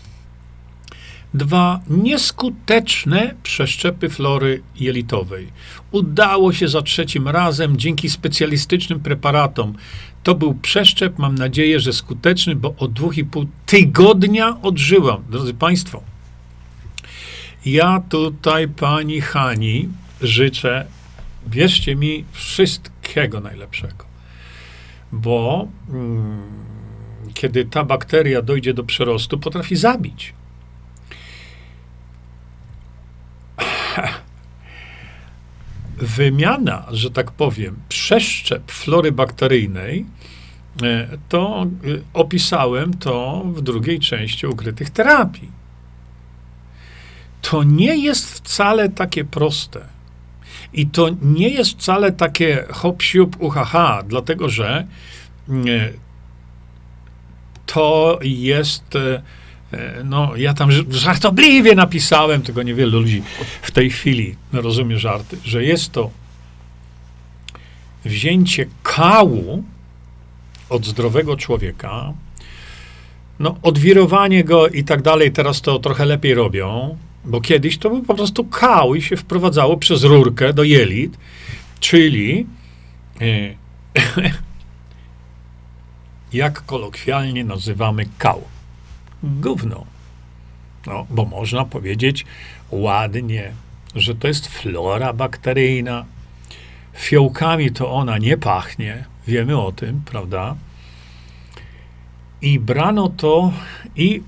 Dwa nieskuteczne przeszczepy flory jelitowej. Udało się za trzecim razem dzięki specjalistycznym preparatom. To był przeszczep, mam nadzieję, że skuteczny, bo od dwóch i pół tygodnia odżyłam. Drodzy Państwo, ja tutaj pani Hani życzę, wierzcie mi, wszystkiego najlepszego. Bo. Mm, kiedy ta bakteria dojdzie do przerostu, potrafi zabić. Wymiana, że tak powiem, przeszczep flory bakteryjnej, e, to e, opisałem to w drugiej części ukrytych terapii. To nie jest wcale takie proste. I to nie jest wcale takie hop siup uhaha, dlatego że e, to jest. E, e, no, ja tam żartobliwie napisałem, tylko niewielu ludzi w tej chwili rozumie żarty, że jest to wzięcie kału od zdrowego człowieka, no, odwirowanie go i tak dalej, teraz to trochę lepiej robią, bo kiedyś to był po prostu kał i się wprowadzało przez rurkę do jelit, czyli e, jak kolokwialnie nazywamy kał. Gówno. No, bo można powiedzieć ładnie, że to jest flora bakteryjna. Fiołkami to ona nie pachnie, wiemy o tym, prawda? I brano to i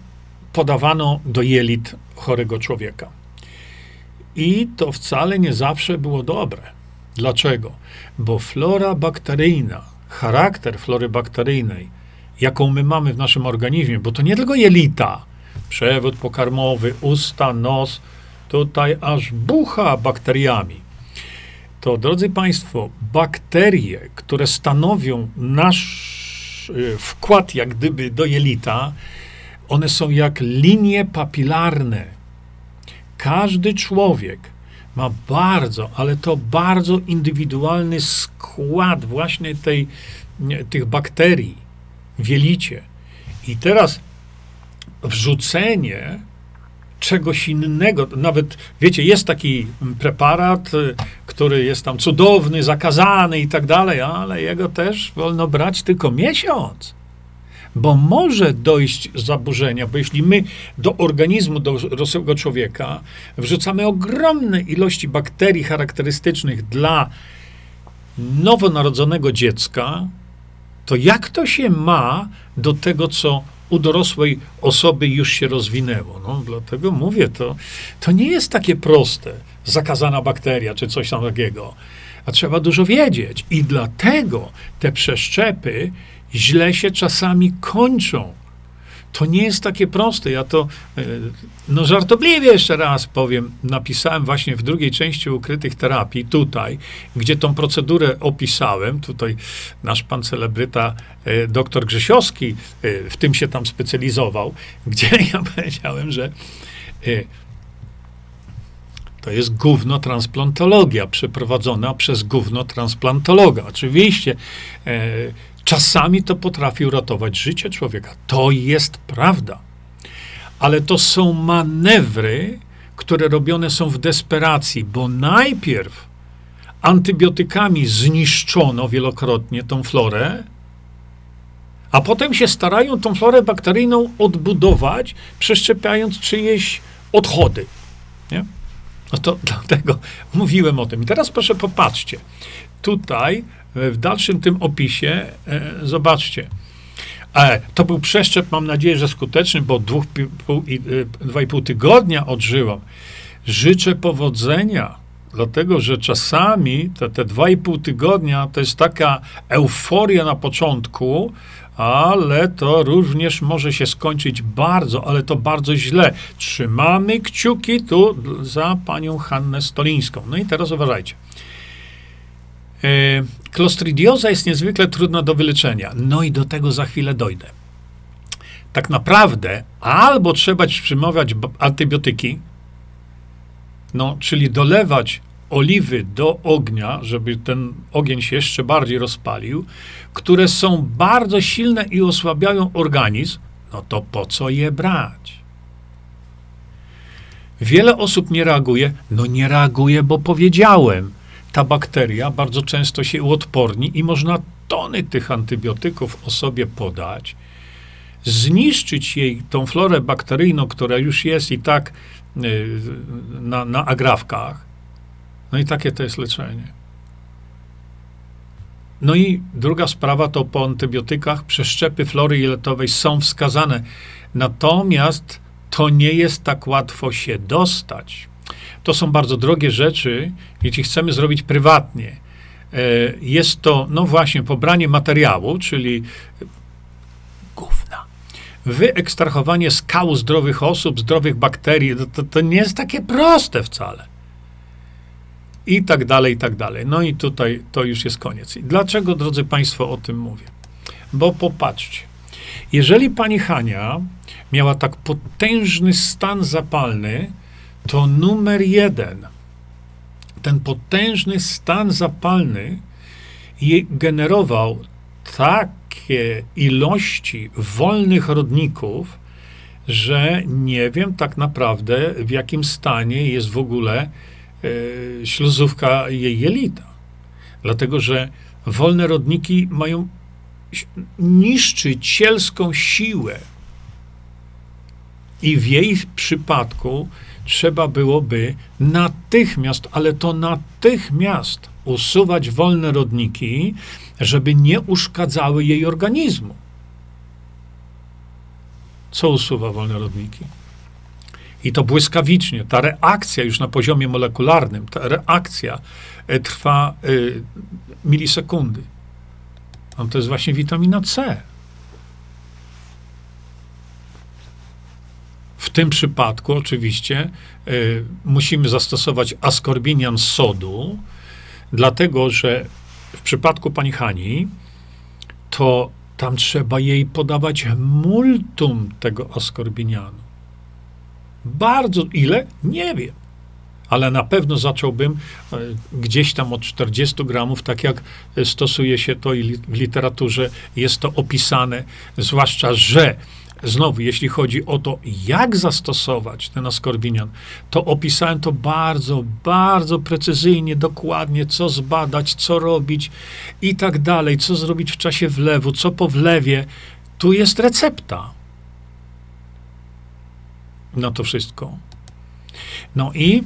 podawano do jelit chorego człowieka. I to wcale nie zawsze było dobre. Dlaczego? Bo flora bakteryjna, charakter flory bakteryjnej, jaką my mamy w naszym organizmie, bo to nie tylko jelita, przewód pokarmowy, usta, nos, tutaj aż bucha bakteriami. To, drodzy Państwo, bakterie, które stanowią nasz y, wkład, jak gdyby do jelita, one są jak linie papilarne. Każdy człowiek ma bardzo, ale to bardzo indywidualny skład właśnie tej, tych bakterii w jelicie. I teraz wrzucenie czegoś innego. Nawet, wiecie, jest taki preparat, y, który jest tam cudowny, zakazany i tak dalej, ale jego też wolno brać tylko miesiąc. Bo może dojść zaburzenia, bo jeśli my do organizmu dorosłego człowieka wrzucamy ogromne ilości bakterii charakterystycznych dla nowonarodzonego dziecka, to jak to się ma do tego, co u dorosłej osoby już się rozwinęło. No, dlatego mówię, to, to nie jest takie proste, zakazana bakteria czy coś takiego. A trzeba dużo wiedzieć. I dlatego te przeszczepy źle się czasami kończą. To nie jest takie proste. Ja to, e, no żartobliwie jeszcze raz powiem, napisałem właśnie w drugiej części ukrytych terapii, tutaj, gdzie tą procedurę opisałem. Tutaj nasz pan celebryta, e, doktor Grzesiowski, e, w tym się tam specjalizował, gdzie ja powiedziałem, że to jest gówno transplantologia przeprowadzona przez gówno transplantologa. Oczywiście Czasami to potrafi uratować życie człowieka. To jest prawda. Ale to są manewry, które robione są w desperacji, bo najpierw antybiotykami zniszczono wielokrotnie tą florę, a potem się starają tą florę bakteryjną odbudować, przeszczepiając czyjeś odchody. Nie? No to dlatego mówiłem o tym. I teraz proszę popatrzcie. Tutaj w dalszym tym opisie e, zobaczcie. E, to był przeszczep, mam nadzieję, że skuteczny, bo dwóch, pół, e, dwa i pół tygodnia odżyłam. Życzę powodzenia, dlatego że czasami te, te dwa i pół tygodnia to jest taka euforia na początku, ale to również może się skończyć bardzo, ale to bardzo źle. Trzymamy kciuki tu za panią Hannę Stolińską. No i teraz uważajcie. E, klostridioza jest niezwykle trudna do wyleczenia. No i do tego za chwilę dojdę. Tak naprawdę albo trzeba przyjmować antybiotyki, no, czyli dolewać oliwy do ognia, żeby ten ogień się jeszcze bardziej rozpalił, które są bardzo silne i osłabiają organizm, no to po co je brać? Wiele osób nie reaguje. No nie reaguje, bo powiedziałem ta bakteria bardzo często się uodporni i można tony tych antybiotyków osobie podać, zniszczyć jej tą florę bakteryjną, która już jest i tak y, na, na agrawkach. No i takie to jest leczenie. No i druga sprawa to po antybiotykach przeszczepy flory jeletowej są wskazane. Natomiast to nie jest tak łatwo się dostać. To są bardzo drogie rzeczy, jeśli chcemy zrobić prywatnie. E, jest to, no właśnie, pobranie materiału, czyli gówna. Wyekstrahowanie skał zdrowych osób, zdrowych bakterii, to, to, nie jest takie proste wcale. I tak dalej, i tak dalej. No i tutaj to już jest koniec. I dlaczego, drodzy Państwo, o tym mówię? Bo popatrzcie. Jeżeli pani Hania miała tak potężny stan zapalny, to numer jeden, ten potężny stan zapalny generował takie ilości wolnych rodników, że nie wiem tak naprawdę, w jakim stanie jest w ogóle e, śluzówka jej jelita. Dlatego, że wolne rodniki mają niszczycielską siłę. I w jej przypadku trzeba byłoby natychmiast, ale to natychmiast usuwać wolne rodniki, żeby nie uszkadzały jej organizmu. Co usuwa wolne rodniki? I to błyskawicznie. Ta reakcja już na poziomie molekularnym, ta reakcja e, trwa y, milisekundy. A to jest właśnie witamina C. W tym przypadku oczywiście y, musimy zastosować askorbinian sodu, dlatego że w przypadku pani Hani to tam trzeba jej podawać multum tego askorbinianu. Bardzo ile? Nie wiem. Ale na pewno zacząłbym e, gdzieś tam od 40 gramów, tak jak stosuje się to i w literaturze jest to opisane, zwłaszcza, że Znowu, jeśli chodzi o to, jak zastosować ten askorbinian, to opisałem to bardzo, bardzo precyzyjnie, dokładnie, co zbadać, co robić i tak dalej, co zrobić w czasie wlewu, co po wlewie. Tu jest recepta na to wszystko. No i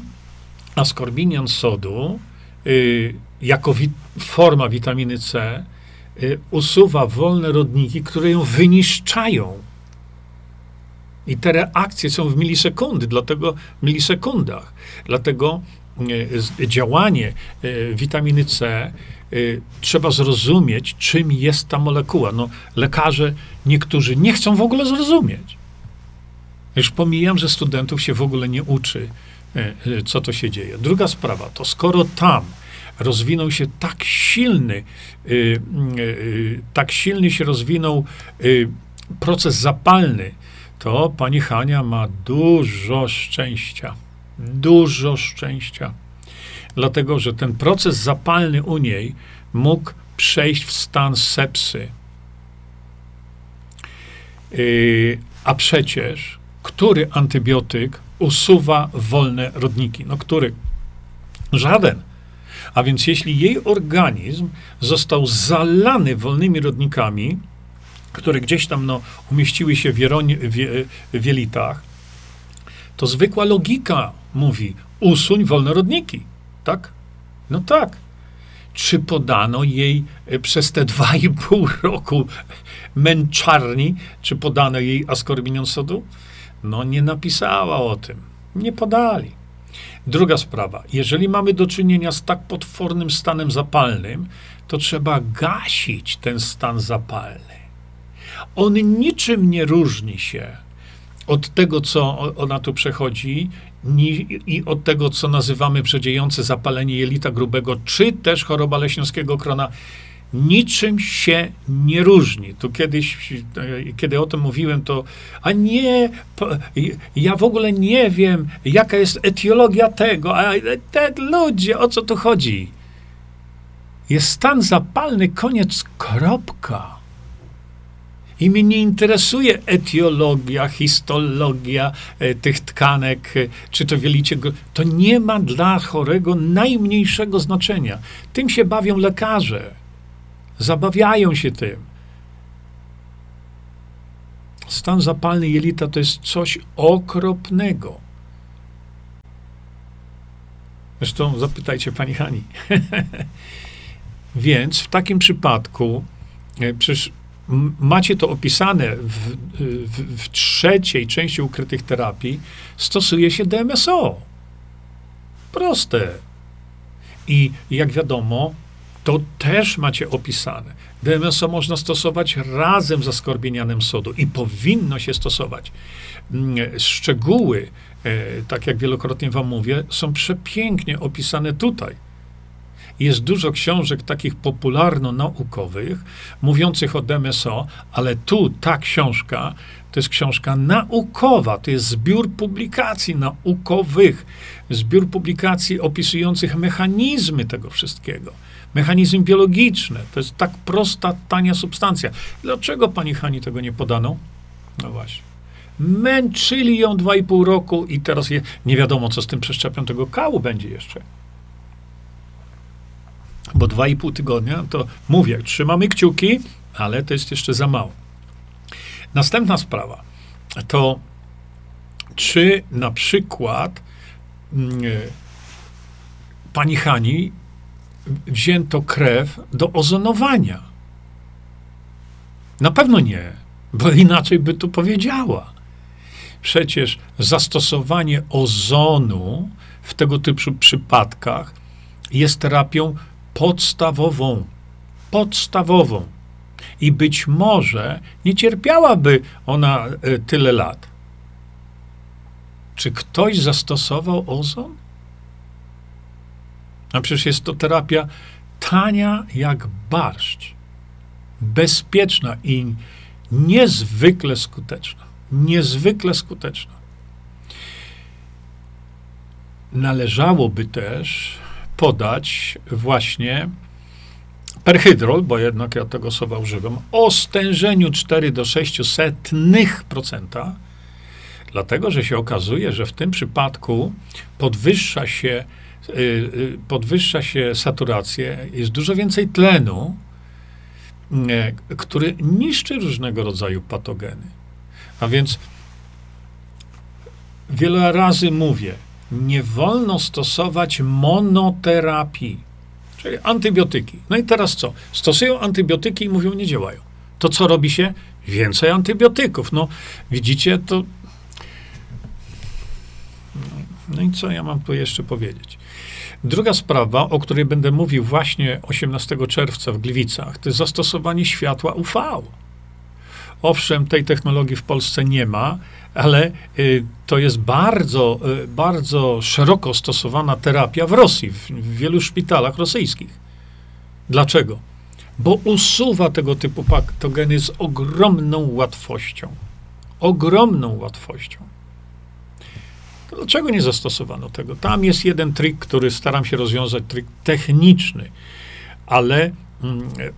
askorbinian sodu, y, jako forma witaminy C, y, usuwa wolne rodniki, które ją wyniszczają. I te reakcje są w milisekundy, dlatego milisekundach. Dlatego e, działanie e, witaminy C e, trzeba zrozumieć, czym jest ta molekuła. No, lekarze niektórzy nie chcą w ogóle zrozumieć. Już pomijam, że studentów się w ogóle nie uczy, co to się dzieje. Druga sprawa to skoro tam rozwinął się tak silny, tak silny się rozwinął proces zapalny, to pani Hania ma dużo szczęścia. Dużo szczęścia. Dlatego, że ten proces zapalny u niej mógł przejść w stan sepsy. Yy, a przecież, który antybiotyk usuwa wolne rodniki? No który? Żaden. A więc jeśli jej organizm został zalany wolnymi rodnikami, które gdzieś tam no, umieściły się w, jeronie, w, w jelitach, to zwykła logika mówi, usuń wolnorodniki, tak? No tak. Czy podano jej e, przez te dwa i pół roku męczarni, czy podano jej askorbinion sodu? No nie napisała o tym. Nie podali. Druga sprawa. Jeżeli mamy do czynienia z tak potwornym stanem zapalnym, to trzeba gasić ten stan zapalny. On niczym nie różni się od tego, co ona tu przechodzi, i od tego, co nazywamy przedziejące zapalenie jelita grubego, czy też choroba leśniowskiego krona, niczym się nie różni. Tu kiedyś, kiedy o tym mówiłem, to a nie, ja w ogóle nie wiem, jaka jest etiologia tego, a te ludzie, o co tu chodzi? Jest stan zapalny, koniec, kropka. I mnie nie interesuje etiologia, histologia e, tych tkanek, e, czy to wielicie. To nie ma dla chorego najmniejszego znaczenia. Tym się bawią lekarze. Zabawiają się tym. Stan zapalny jelita to jest coś okropnego. Zresztą zapytajcie pani Hani. Więc w takim przypadku, e, przecież macie to opisane w, w, w, trzeciej części ukrytych terapii, stosuje się DMSO. Proste. I jak wiadomo, to też macie opisane. DMSO można stosować razem z askorbienianem sodu i powinno się stosować. Szczegóły, e, tak jak wielokrotnie wam mówię, są przepięknie opisane tutaj. Jest dużo książek takich popularno-naukowych, mówiących o DMSO, ale tu ta książka to jest książka naukowa, to jest zbiór publikacji naukowych, zbiór publikacji opisujących mechanizmy tego wszystkiego. Mechanizmy biologiczne. To jest tak prosta, tania substancja. Dlaczego pani Hani tego nie podano? No właśnie. Męczyli ją dwa i pół roku i teraz je, nie wiadomo, co z tym przeszczepią tego kału będzie jeszcze bo dwa i pół tygodnia to mówię, trzymamy kciuki, ale to jest jeszcze za mało. Następna sprawa to, czy na przykład mm, pani Hani wzięto krew do ozonowania? Na pewno nie, bo inaczej by tu powiedziała. przecież zastosowanie ozonu w tego typu przypadkach jest terapią podstawową. Podstawową. I być może nie cierpiałaby ona e, tyle lat. Czy ktoś zastosował ozon? A przecież jest to terapia tania jak barszcz, bezpieczna i niezwykle skuteczna. Niezwykle skuteczna. Należałoby też podać właśnie perhydrol, bo jednak ja tego słowa używam, o stężeniu 4 do 6 setnych procenta, dlatego że się okazuje, że w tym przypadku podwyższa się, y, y, podwyższa się saturację, jest dużo więcej tlenu, y, który niszczy różnego rodzaju patogeny. A więc wiele razy mówię, nie wolno stosować monoterapii, czyli antybiotyki. No i teraz co? Stosują antybiotyki i mówią, nie działają. To co robi się? Więcej antybiotyków. No, widzicie, to. No i co ja mam tu jeszcze powiedzieć? Druga sprawa, o której będę mówił właśnie 18 czerwca w Gliwicach, to jest zastosowanie światła UV. Owszem, tej technologii w Polsce nie ma, ale y, to jest bardzo, y, bardzo szeroko stosowana terapia w Rosji, w, wielu szpitalach rosyjskich. Dlaczego? Bo usuwa tego typu patogeny z ogromną łatwością. Ogromną łatwością. Dlaczego nie zastosowano tego? Tam jest jeden trik, który staram się rozwiązać, trik techniczny, ale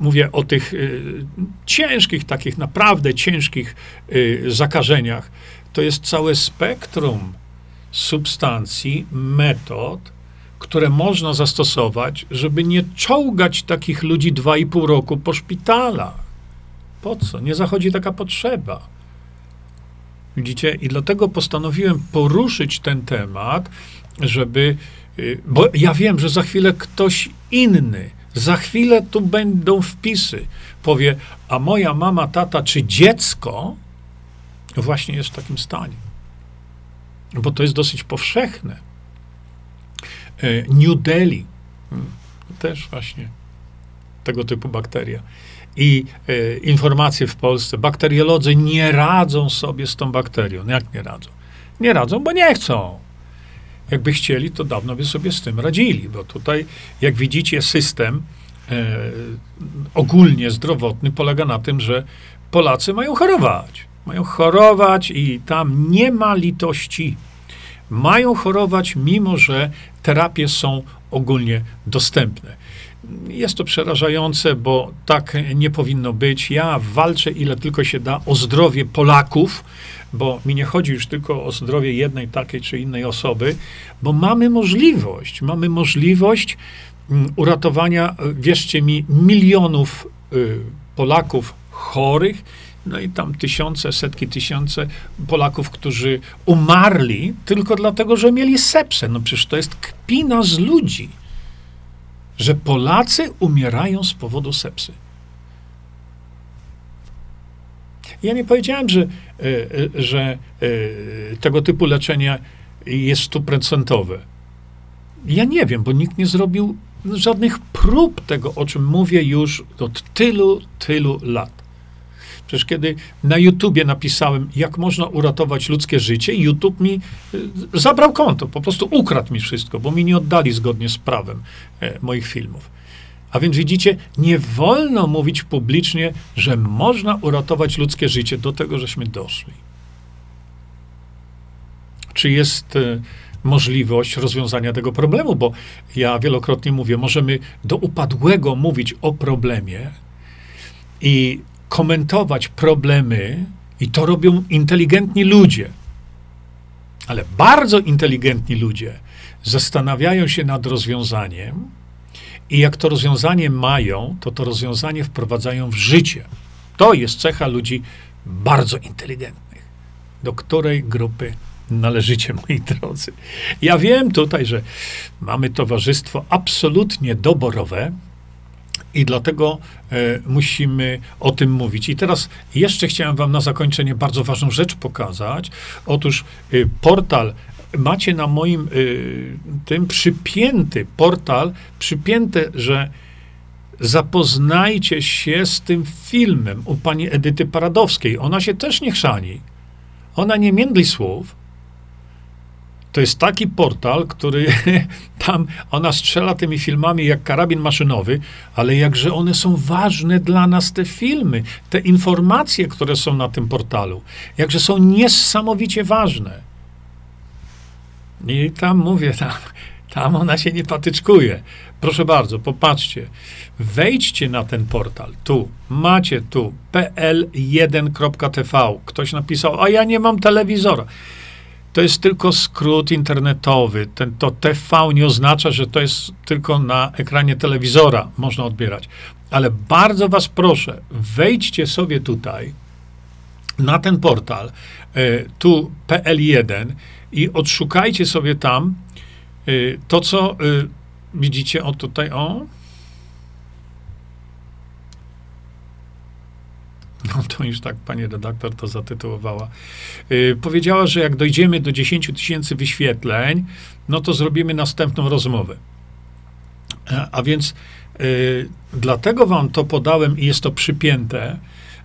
mówię o tych y, ciężkich, takich naprawdę ciężkich y, zakażeniach, to jest całe spektrum substancji, metod, które można zastosować, żeby nie czołgać takich ludzi dwa i pół roku po szpitalach. Po co? Nie zachodzi taka potrzeba. Widzicie? I dlatego postanowiłem poruszyć ten temat, żeby. Y, bo ja wiem, że za chwilę ktoś inny za chwilę tu będą wpisy. Powie, a moja mama, tata czy dziecko właśnie jest w takim stanie. Bo to jest dosyć powszechne. E, New Delhi hmm, też właśnie tego typu bakteria. I e, informacje w Polsce, bakteriolodzy nie radzą sobie z tą bakterią. No jak nie radzą? Nie radzą, bo nie chcą. Jakby chcieli, to dawno by sobie z tym radzili, bo tutaj, jak widzicie, system e, ogólnie zdrowotny polega na tym, że Polacy mają chorować. Mają chorować i tam nie ma litości. Mają chorować, mimo że terapie są ogólnie dostępne. Jest to przerażające, bo tak nie powinno być. Ja walczę ile tylko się da o zdrowie Polaków, bo mi nie chodzi już tylko o zdrowie jednej takiej czy innej osoby, bo mamy możliwość, mamy możliwość mm, uratowania, wierzcie mi, milionów y, Polaków chorych, no i tam tysiące, setki tysiące Polaków, którzy umarli tylko dlatego, że mieli sepsę. No przecież to jest kpina z ludzi, że Polacy umierają z powodu sepsy. Ja nie powiedziałem, że, e, e, że e, tego typu leczenie jest stuprocentowe. Ja nie wiem, bo nikt nie zrobił żadnych prób tego, o czym mówię już od tylu, tylu lat. Przecież kiedy na YouTubie napisałem, jak można uratować ludzkie życie, YouTube mi zabrał konto, po prostu ukradł mi wszystko, bo mi nie oddali zgodnie z prawem moich filmów. A więc widzicie, nie wolno mówić publicznie, że można uratować ludzkie życie. Do tego żeśmy doszli. Czy jest e, możliwość rozwiązania tego problemu? Bo ja wielokrotnie mówię, możemy do upadłego mówić o problemie i komentować problemy, i to robią inteligentni ludzie. Ale bardzo inteligentni ludzie zastanawiają się nad rozwiązaniem i jak to rozwiązanie mają, to to rozwiązanie wprowadzają w życie. To jest cecha ludzi bardzo inteligentnych. Do której grupy należycie, moi drodzy? Ja wiem tutaj, że mamy towarzystwo absolutnie doborowe I dlatego e, musimy o tym mówić. I teraz jeszcze chciałem Wam na zakończenie bardzo ważną rzecz pokazać. Otóż e, portal, macie na moim e, tym przypięty portal, przypięte, że zapoznajcie się z tym filmem u pani Edyty Paradowskiej. Ona się też nie chrzani. Ona nie międli słów. To jest taki portal, który tam ona strzela tymi filmami jak karabin maszynowy, ale jakże one są ważne dla nas, te filmy, te informacje, które są na tym portalu, jakże są niesamowicie ważne. I tam mówię, tam, tam ona się nie patyczkuje. Proszę bardzo, popatrzcie. Wejdźcie na ten portal. Tu, macie tu pl1.tv. Ktoś napisał, a ja nie mam telewizora. To jest tylko skrót internetowy. Ten, to TV nie oznacza, że to jest tylko na ekranie telewizora można odbierać. Ale bardzo was proszę, wejdźcie sobie tutaj na ten portal, e, tu PL1 i odszukajcie sobie tam e, to, co e, widzicie, o tutaj, o, No to już tak pani redaktor to zatytułowała. Yy, powiedziała, że jak dojdziemy do 10 tysięcy wyświetleń, no to zrobimy następną rozmowę. A, a więc yy, dlatego wam to podałem i jest to przypięte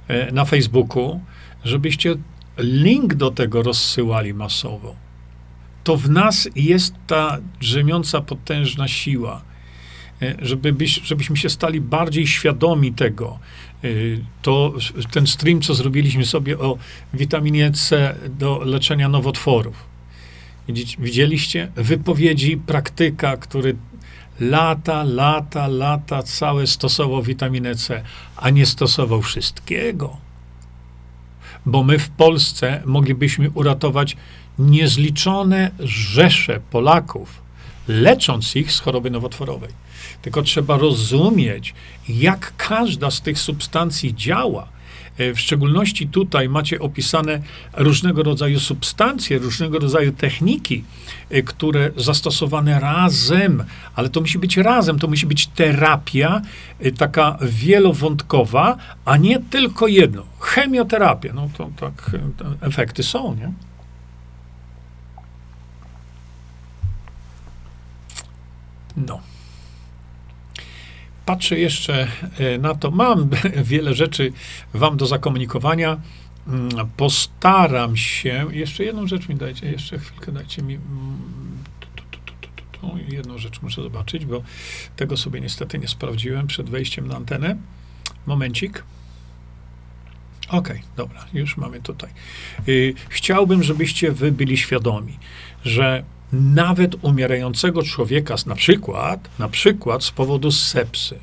yy, na Facebooku, żebyście link do tego rozsyłali masowo. To w nas jest ta drzemiąca potężna siła, y, żeby byś, żebyśmy się stali bardziej świadomi tego, to ten stream, co zrobiliśmy sobie o witaminie C do leczenia nowotworów. Widzieliście? Wypowiedzi praktyka, który lata, lata, lata całe stosował witaminę C, a nie stosował wszystkiego. Bo my w Polsce moglibyśmy uratować niezliczone rzesze Polaków, lecząc ich z choroby nowotworowej. Tylko trzeba rozumieć, jak każda z tych substancji działa. E, w szczególności tutaj macie opisane różnego rodzaju substancje, różnego rodzaju techniki, e, które zastosowane razem, ale to musi być razem, to musi być terapia e, taka wielowątkowa, a nie tylko jedno. Chemioterapia, no to tak efekty są, nie? No patrzę jeszcze e, na to. Mam wiele rzeczy Wam do zakomunikowania. Mm, postaram się. Jeszcze jedną rzecz mi dajcie, jeszcze chwilkę dajcie mi. Mm, jedną rzecz muszę zobaczyć, bo tego sobie niestety nie sprawdziłem przed wejściem na antenę. Momencik. OK, dobra, już mamy tutaj. Y, chciałbym, żebyście wy byli świadomi, że nawet umierającego człowieka, na przykład, na przykład z powodu sepsy,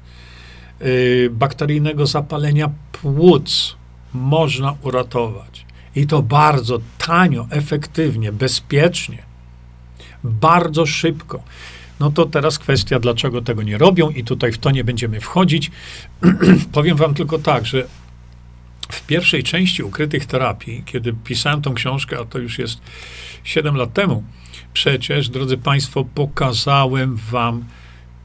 yy, bakteryjnego zapalenia płuc, można uratować. I to bardzo tanio, efektywnie, bezpiecznie, bardzo szybko. No to teraz kwestia, dlaczego tego nie robią, i tutaj w to nie będziemy wchodzić. Powiem Wam tylko tak, że w pierwszej części ukrytych terapii, kiedy pisałem tą książkę, a to już jest 7 lat temu, przecież, drodzy Państwo, pokazałem Wam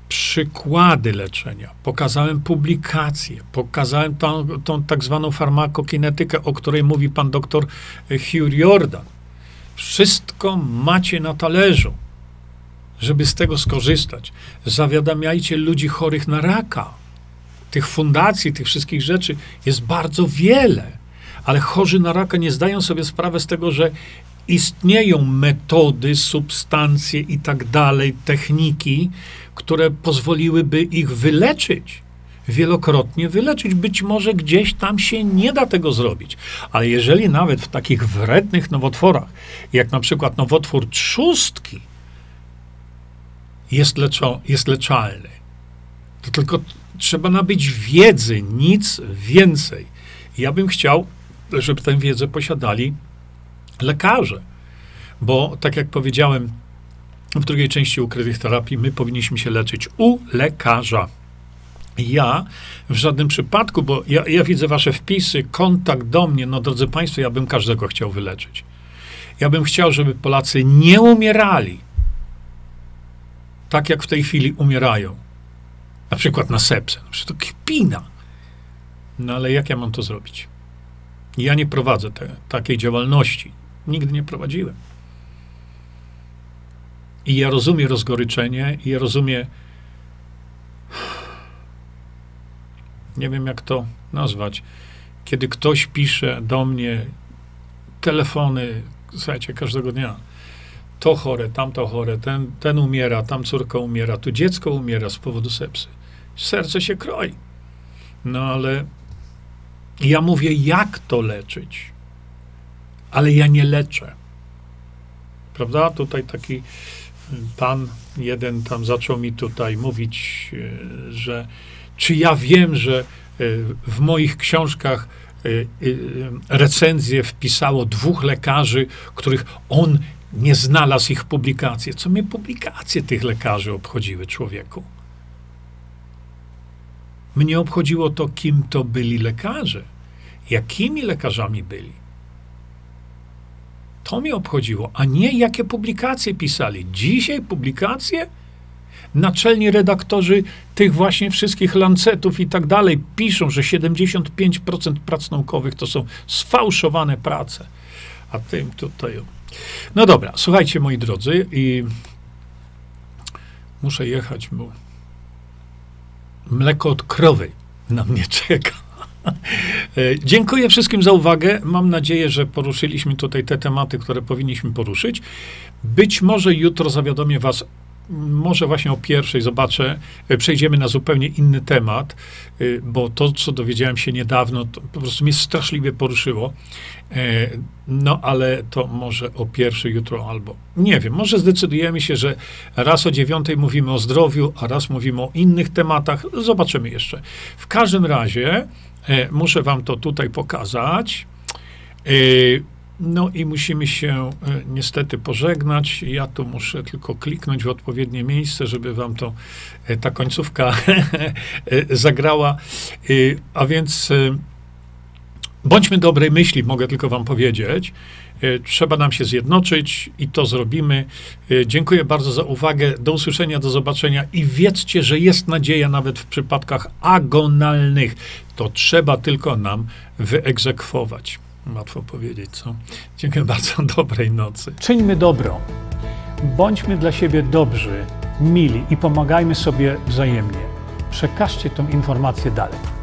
przykłady leczenia, pokazałem publikacje, pokazałem tą, tą tak zwaną farmakokinetykę, o której mówi pan doktor Hugh Jordan. Wszystko macie na talerzu, żeby z tego skorzystać. Zawiadamiajcie ludzi chorych na raka. Tych fundacji, tych wszystkich rzeczy jest bardzo wiele, ale chorzy na raka nie zdają sobie sprawy z tego, że istnieją metody, substancje i tak dalej, techniki, które pozwoliłyby ich wyleczyć. Wielokrotnie wyleczyć. Być może gdzieś tam się nie da tego zrobić. Ale jeżeli nawet w takich wrednych nowotworach, jak na przykład nowotwór trzustki, jest, leczo, jest leczalny, to tylko trzeba nabyć wiedzy, nic więcej. Ja bym chciał, żeby tę wiedzę posiadali lekarze. Bo, tak jak powiedziałem w drugiej części ukrytych terapii, my powinniśmy się leczyć u lekarza. Ja w żadnym przypadku, bo ja, ja widzę wasze wpisy, kontakt do mnie, no drodzy Państwo, ja bym każdego chciał wyleczyć. Ja bym chciał, żeby Polacy nie umierali tak, jak w tej chwili umierają. Na przykład na sepsę. To kpina. No ale jak ja mam to zrobić? Ja nie prowadzę te, takiej działalności. Nigdy nie prowadziłem. I ja rozumiem rozgoryczenie, i ja rozumiem. Nie wiem, jak to nazwać. Kiedy ktoś pisze do mnie telefony, słuchajcie, każdego dnia. To chore, tamto chore, ten, ten umiera, tam córka umiera, tu dziecko umiera z powodu sepsy. Serce się kroi. No ale ja mówię, jak to leczyć, ale ja nie leczę. Prawda? Tutaj taki pan jeden tam zaczął mi tutaj mówić, e, że czy ja wiem, że e, w moich książkach recenzję wpisało dwóch lekarzy, których on nie znalazł ich publikacji. Co mnie publikacje tych lekarzy obchodziły, człowieku? Mnie obchodziło to, kim to byli lekarze, jakimi lekarzami byli. To mnie obchodziło, a nie jakie publikacje pisali. Dzisiaj publikacje? Naczelni redaktorzy tych właśnie wszystkich lancetów i tak dalej piszą, że 75% prac naukowych to są sfałszowane prace. A tym tutaj. No dobra, słuchajcie moi drodzy, i muszę jechać, bo mleko od krowy na mnie czeka. E, dziękuję wszystkim za uwagę. Mam nadzieję, że poruszyliśmy tutaj te tematy, które powinniśmy poruszyć. Być może jutro zawiadomię Was może właśnie o pierwszej zobaczę, e, przejdziemy na zupełnie inny temat, e, bo to, co dowiedziałem się niedawno, po prostu mnie straszliwie poruszyło. No, ale to może o pierwszej jutro albo nie wiem, może zdecydujemy się, że raz o dziewiątej mówimy o zdrowiu, a raz mówimy o innych tematach. Zobaczymy jeszcze. W każdym razie muszę wam to tutaj pokazać. E, no i musimy się e, niestety pożegnać. Ja tu muszę tylko kliknąć w odpowiednie miejsce, żeby wam to ta końcówka zagrała. A więc bądźmy dobrej myśli, mogę tylko wam powiedzieć. Trzeba nam się zjednoczyć i to zrobimy. Dziękuję bardzo za uwagę. Do usłyszenia, do zobaczenia i wiedzcie, że jest nadzieja nawet w przypadkach agonalnych. To trzeba tylko nam wyegzekwować. Łatwo powiedzieć, co? Dziękuję bardzo. Dobrej nocy. Czyńmy dobro. Bądźmy dla siebie dobrzy, mili i pomagajmy sobie wzajemnie. Przekażcie tę informację dalej.